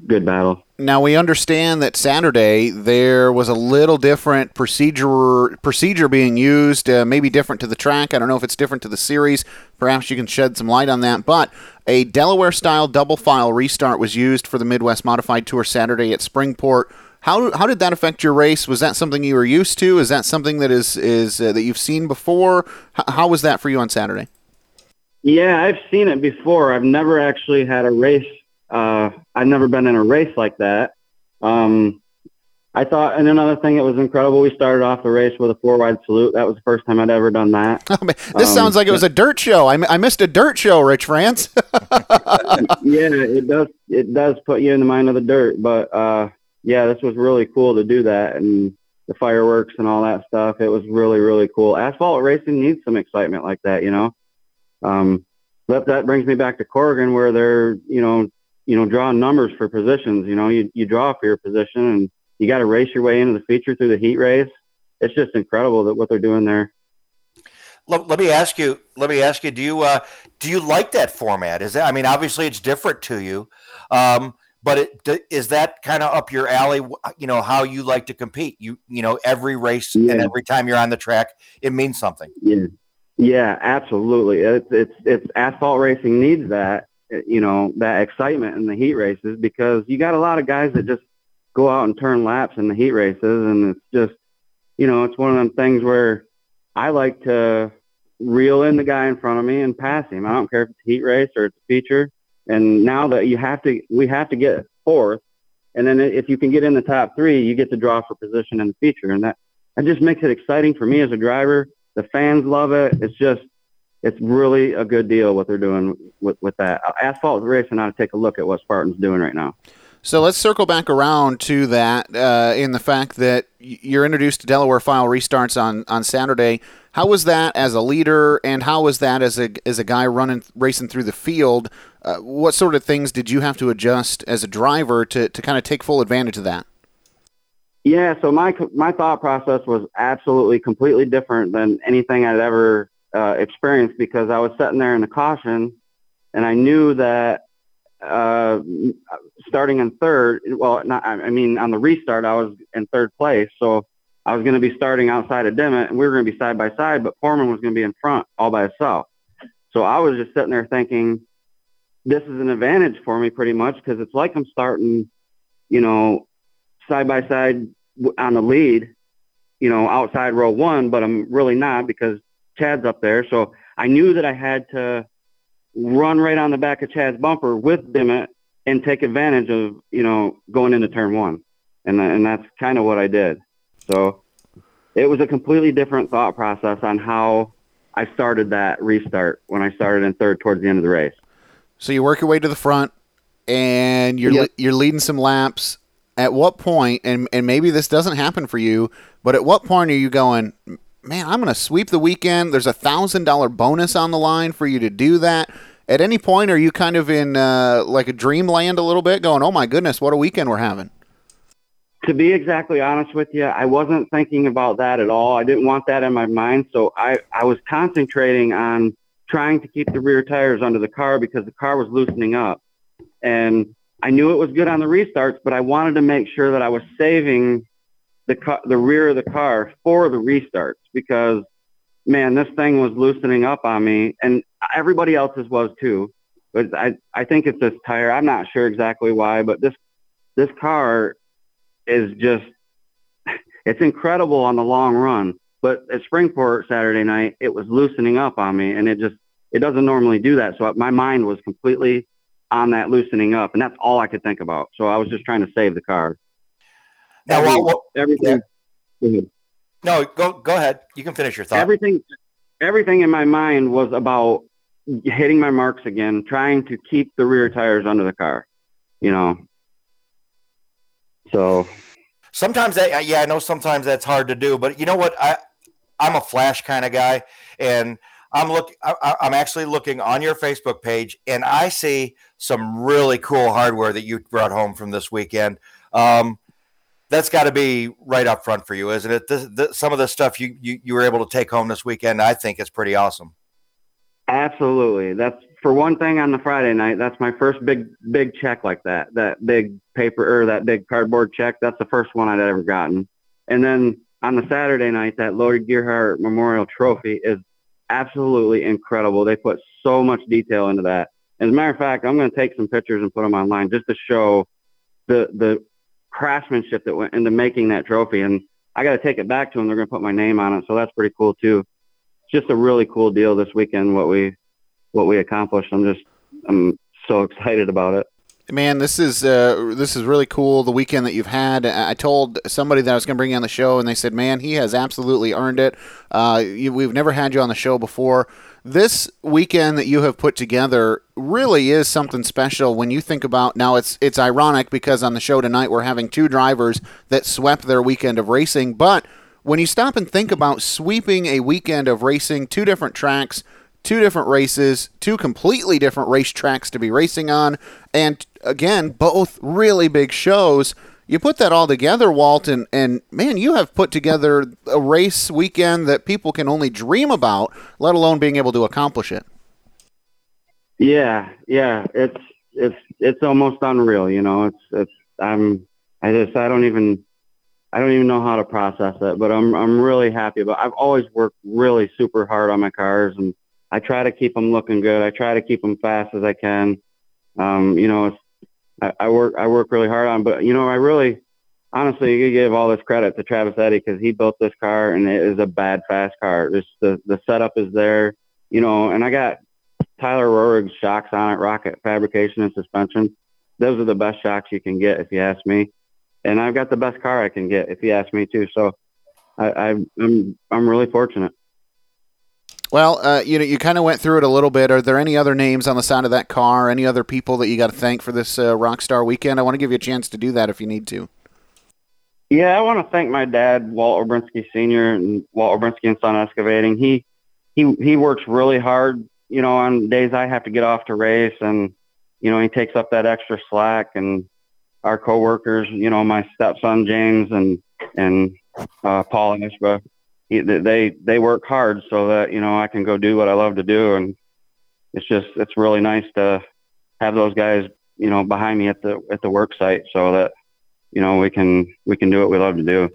good battle. Now we understand that Saturday there was a little different procedure procedure being used, uh, maybe different to the track. I don't know if it's different to the series. Perhaps you can shed some light on that. But a Delaware style double file restart was used for the Midwest Modified Tour Saturday at Springport. How, how did that affect your race? Was that something you were used to? Is that something that is is uh, that you've seen before? H- how was that for you on Saturday? Yeah, I've seen it before. I've never actually had a race. Uh, I've never been in a race like that. Um, I thought, and another thing that was incredible, we started off the race with a four wide salute. That was the first time I'd ever done that. This Um, sounds like it was a dirt show. I, m- I missed a dirt show, Rich France. yeah, it does. It does put you in the mind of the dirt, but uh, yeah, this was really cool to do that, and the fireworks and all that stuff. It was really, really cool. Asphalt racing needs some excitement like that, you know. Um, but that brings me back to Corrigan, where they're, you know, you know, drawing numbers for positions. You know, you you draw for your position, and you got to race your way into the feature through the heat race. It's just incredible that what they're doing there. Let, let me ask you. Let me ask you. Do you uh, do you like that format? Is that? I mean, obviously it's different to you, um, but it, d- is that kind of up your alley? You know how you like to compete. You you know every race and every time you're on the track, it means something. Yeah, yeah, absolutely. It's it's it's asphalt racing needs that you know that excitement in the heat races because you got a lot of guys that just go out and turn laps in the heat races, and it's just you know it's one of them things where I like to reel in the guy in front of me and pass him. I don't care if it's a heat race or it's a feature. And now that you have to, we have to get fourth. And then if you can get in the top three, you get to draw for position in the feature. And that, that just makes it exciting for me as a driver. The fans love it. It's just, it's really a good deal what they're doing with, with that. Asphalt Racing ought to take a look at what Spartan's doing right now. So let's circle back around to that uh, in the fact that you're introduced to Delaware file restarts on, on Saturday. How was that as a leader, and how was that as a as a guy running racing through the field? Uh, what sort of things did you have to adjust as a driver to, to kind of take full advantage of that? Yeah, so my my thought process was absolutely completely different than anything I'd ever uh, experienced because I was sitting there in the caution, and I knew that uh, starting in third. Well, not, I mean, on the restart, I was in third place. So I was going to be starting outside of Dimmitt and we were going to be side by side, but Poorman was going to be in front all by himself. So I was just sitting there thinking, this is an advantage for me pretty much because it's like I'm starting, you know, side by side on the lead, you know, outside row one, but I'm really not because Chad's up there. So I knew that I had to run right on the back of Chad's bumper with Dimmitt and take advantage of, you know, going into turn one. And, and that's kind of what I did. So it was a completely different thought process on how I started that restart when I started in third towards the end of the race. So you work your way to the front and you're, yep. you're leading some laps. At what point, and, and maybe this doesn't happen for you, but at what point are you going, man, I'm going to sweep the weekend. There's a thousand dollar bonus on the line for you to do that. At any point, are you kind of in uh, like a dreamland a little bit, going, "Oh my goodness, what a weekend we're having"? To be exactly honest with you, I wasn't thinking about that at all. I didn't want that in my mind, so I I was concentrating on trying to keep the rear tires under the car because the car was loosening up, and I knew it was good on the restarts, but I wanted to make sure that I was saving the car, the rear of the car for the restarts because man, this thing was loosening up on me, and everybody else's was too. But I I think it's this tire. I'm not sure exactly why, but this this car is just it's incredible on the long run. But at Springport Saturday night, it was loosening up on me, and it just it doesn't normally do that. So my mind was completely on that loosening up, and that's all I could think about. So I was just trying to save the car. Now, Every, what, everything. Yeah. No, go go ahead. You can finish your thought. Everything, everything in my mind was about hitting my marks again, trying to keep the rear tires under the car. You know. So. Sometimes that, yeah, I know sometimes that's hard to do, but you know what? I I'm a flash kind of guy, and I'm look I, I'm actually looking on your Facebook page, and I see some really cool hardware that you brought home from this weekend. Um, that's got to be right up front for you, isn't it? This, some of the stuff you, you you were able to take home this weekend, I think, is pretty awesome. Absolutely. That's for one thing on the Friday night. That's my first big big check like that. That big paper or that big cardboard check. That's the first one I'd ever gotten. And then on the Saturday night, that Lloyd Gearhart Memorial Trophy is absolutely incredible. They put so much detail into that. As a matter of fact, I'm going to take some pictures and put them online just to show the the craftsmanship that went into making that trophy. And I got to take it back to them. They're going to put my name on it. So that's pretty cool too. It's just a really cool deal this weekend, what we, what we accomplished. I'm just, I'm so excited about it. Man, this is uh, this is really cool. The weekend that you've had. I told somebody that I was going to bring you on the show, and they said, "Man, he has absolutely earned it." Uh, you, we've never had you on the show before this weekend that you have put together really is something special when you think about now it's it's ironic because on the show tonight we're having two drivers that swept their weekend of racing but when you stop and think about sweeping a weekend of racing two different tracks two different races two completely different race tracks to be racing on and again both really big shows you put that all together, Walt, and, and man, you have put together a race weekend that people can only dream about, let alone being able to accomplish it. Yeah, yeah, it's it's it's almost unreal. You know, it's it's I'm I just I don't even I don't even know how to process it, but I'm I'm really happy. But I've always worked really super hard on my cars, and I try to keep them looking good. I try to keep them fast as I can. Um, you know, it's I, I work I work really hard on, but you know I really honestly, you give all this credit to Travis Eddy because he built this car and it is a bad fast car. Just the the setup is there, you know. And I got Tyler Rohrig's shocks on it, Rocket Fabrication and Suspension. Those are the best shocks you can get, if you ask me. And I've got the best car I can get, if you ask me too. So I, I I'm I'm really fortunate. Well, uh, you know, you kind of went through it a little bit. Are there any other names on the side of that car? Any other people that you got to thank for this uh, Rockstar weekend? I want to give you a chance to do that if you need to. Yeah, I want to thank my dad, Walt Obrinsky Sr. and Walt Obrinsky and Son Excavating. He he he works really hard, you know, on days I have to get off to race, and you know, he takes up that extra slack. And our coworkers, you know, my stepson James and and uh, Paul Ishba, they they work hard so that you know I can go do what I love to do, and it's just it's really nice to have those guys, you know, behind me at the at the work site, so that you know we can we can do what we love to do.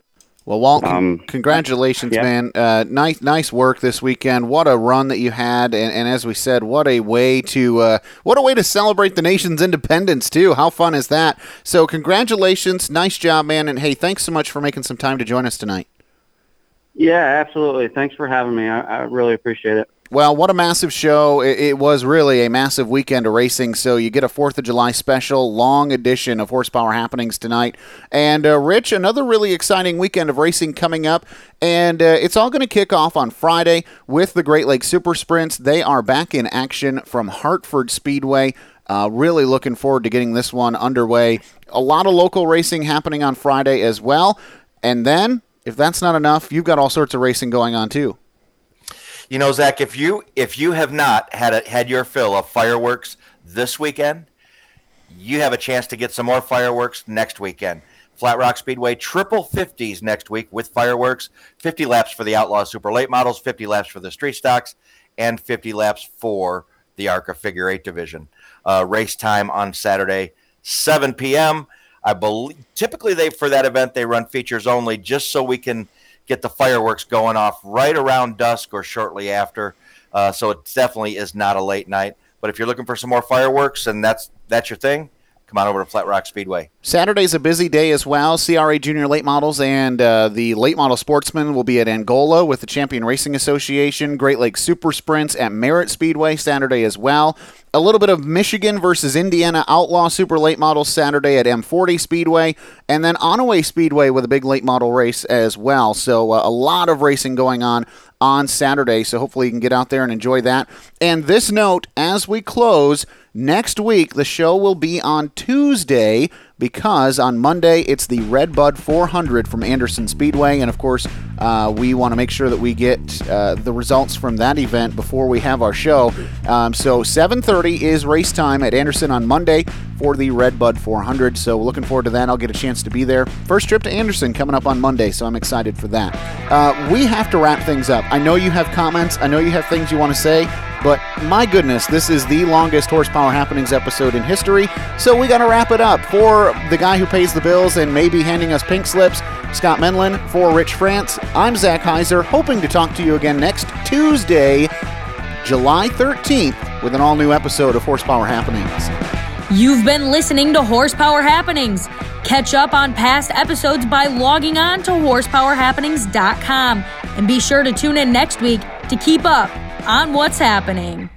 Well, Walt, um, congratulations, yeah. man! Uh, nice, nice work this weekend. What a run that you had, and, and as we said, what a way to uh, what a way to celebrate the nation's independence too. How fun is that? So, congratulations, nice job, man! And hey, thanks so much for making some time to join us tonight. Yeah, absolutely. Thanks for having me. I, I really appreciate it. Well, what a massive show. It, it, was really a massive weekend of racing. So you get a 4th of July special, long edition of Horsepower Happenings tonight. And, uh, Rich, another really exciting weekend of racing coming up. And uh, it's all going to kick off on Friday with the Great Lakes Super Sprints. They are back in action from Hartford Speedway. Uh, really looking forward to getting this one underway. A lot of local racing happening on Friday as well. And then, if that's not enough, you've got all sorts of racing going on too. You know, Zach, if you if you have not had a, had your fill of fireworks this weekend, you have a chance to get some more fireworks next weekend. Flat Rock Speedway triple 50s next week with fireworks, 50 laps for the Outlaw Super Late models, 50 laps for the Street Stocks, and 50 laps for the ARCA Figure 8 division. Uh, race time on Saturday, 7 p.m. I believe typically they for that event they run features only just so we can get the fireworks going off right around dusk or shortly after. Uh, so it definitely is not a late night. But if you're looking for some more fireworks and that's that's your thing, come on over to Flat Rock Speedway. Saturday's a busy day as well. CRA Junior Late Models and uh, the Late Model Sportsman will be at Angola with the Champion Racing Association. Great Lakes Super Sprints at Merritt Speedway Saturday as well. A little bit of Michigan versus Indiana Outlaw Super Late Models Saturday at M40 Speedway, and then Onaway Speedway with a big late model race as well. So uh, a lot of racing going on on Saturday. So hopefully you can get out there and enjoy that. And this note as we close. Next week, the show will be on Tuesday because on Monday it's the Red Bud 400 from Anderson Speedway, and of course uh, we want to make sure that we get uh, the results from that event before we have our show. Um, so 7:30 is race time at Anderson on Monday for the Red Bud 400. So looking forward to that. I'll get a chance to be there. First trip to Anderson coming up on Monday, so I'm excited for that. Uh, we have to wrap things up. I know you have comments. I know you have things you want to say. But my goodness, this is the longest Horsepower Happenings episode in history, so we got to wrap it up. The guy who pays the bills and maybe handing us pink slips, Scott Menlin. For Rich France, I'm Zach Heiser, hoping to talk to you again next Tuesday, July 13th, with an all new episode of Horsepower Happenings. You've been listening to Horsepower Happenings. Catch up on past episodes by logging on to horsepowerhappenings.com and be sure to tune in next week to keep up on what's happening.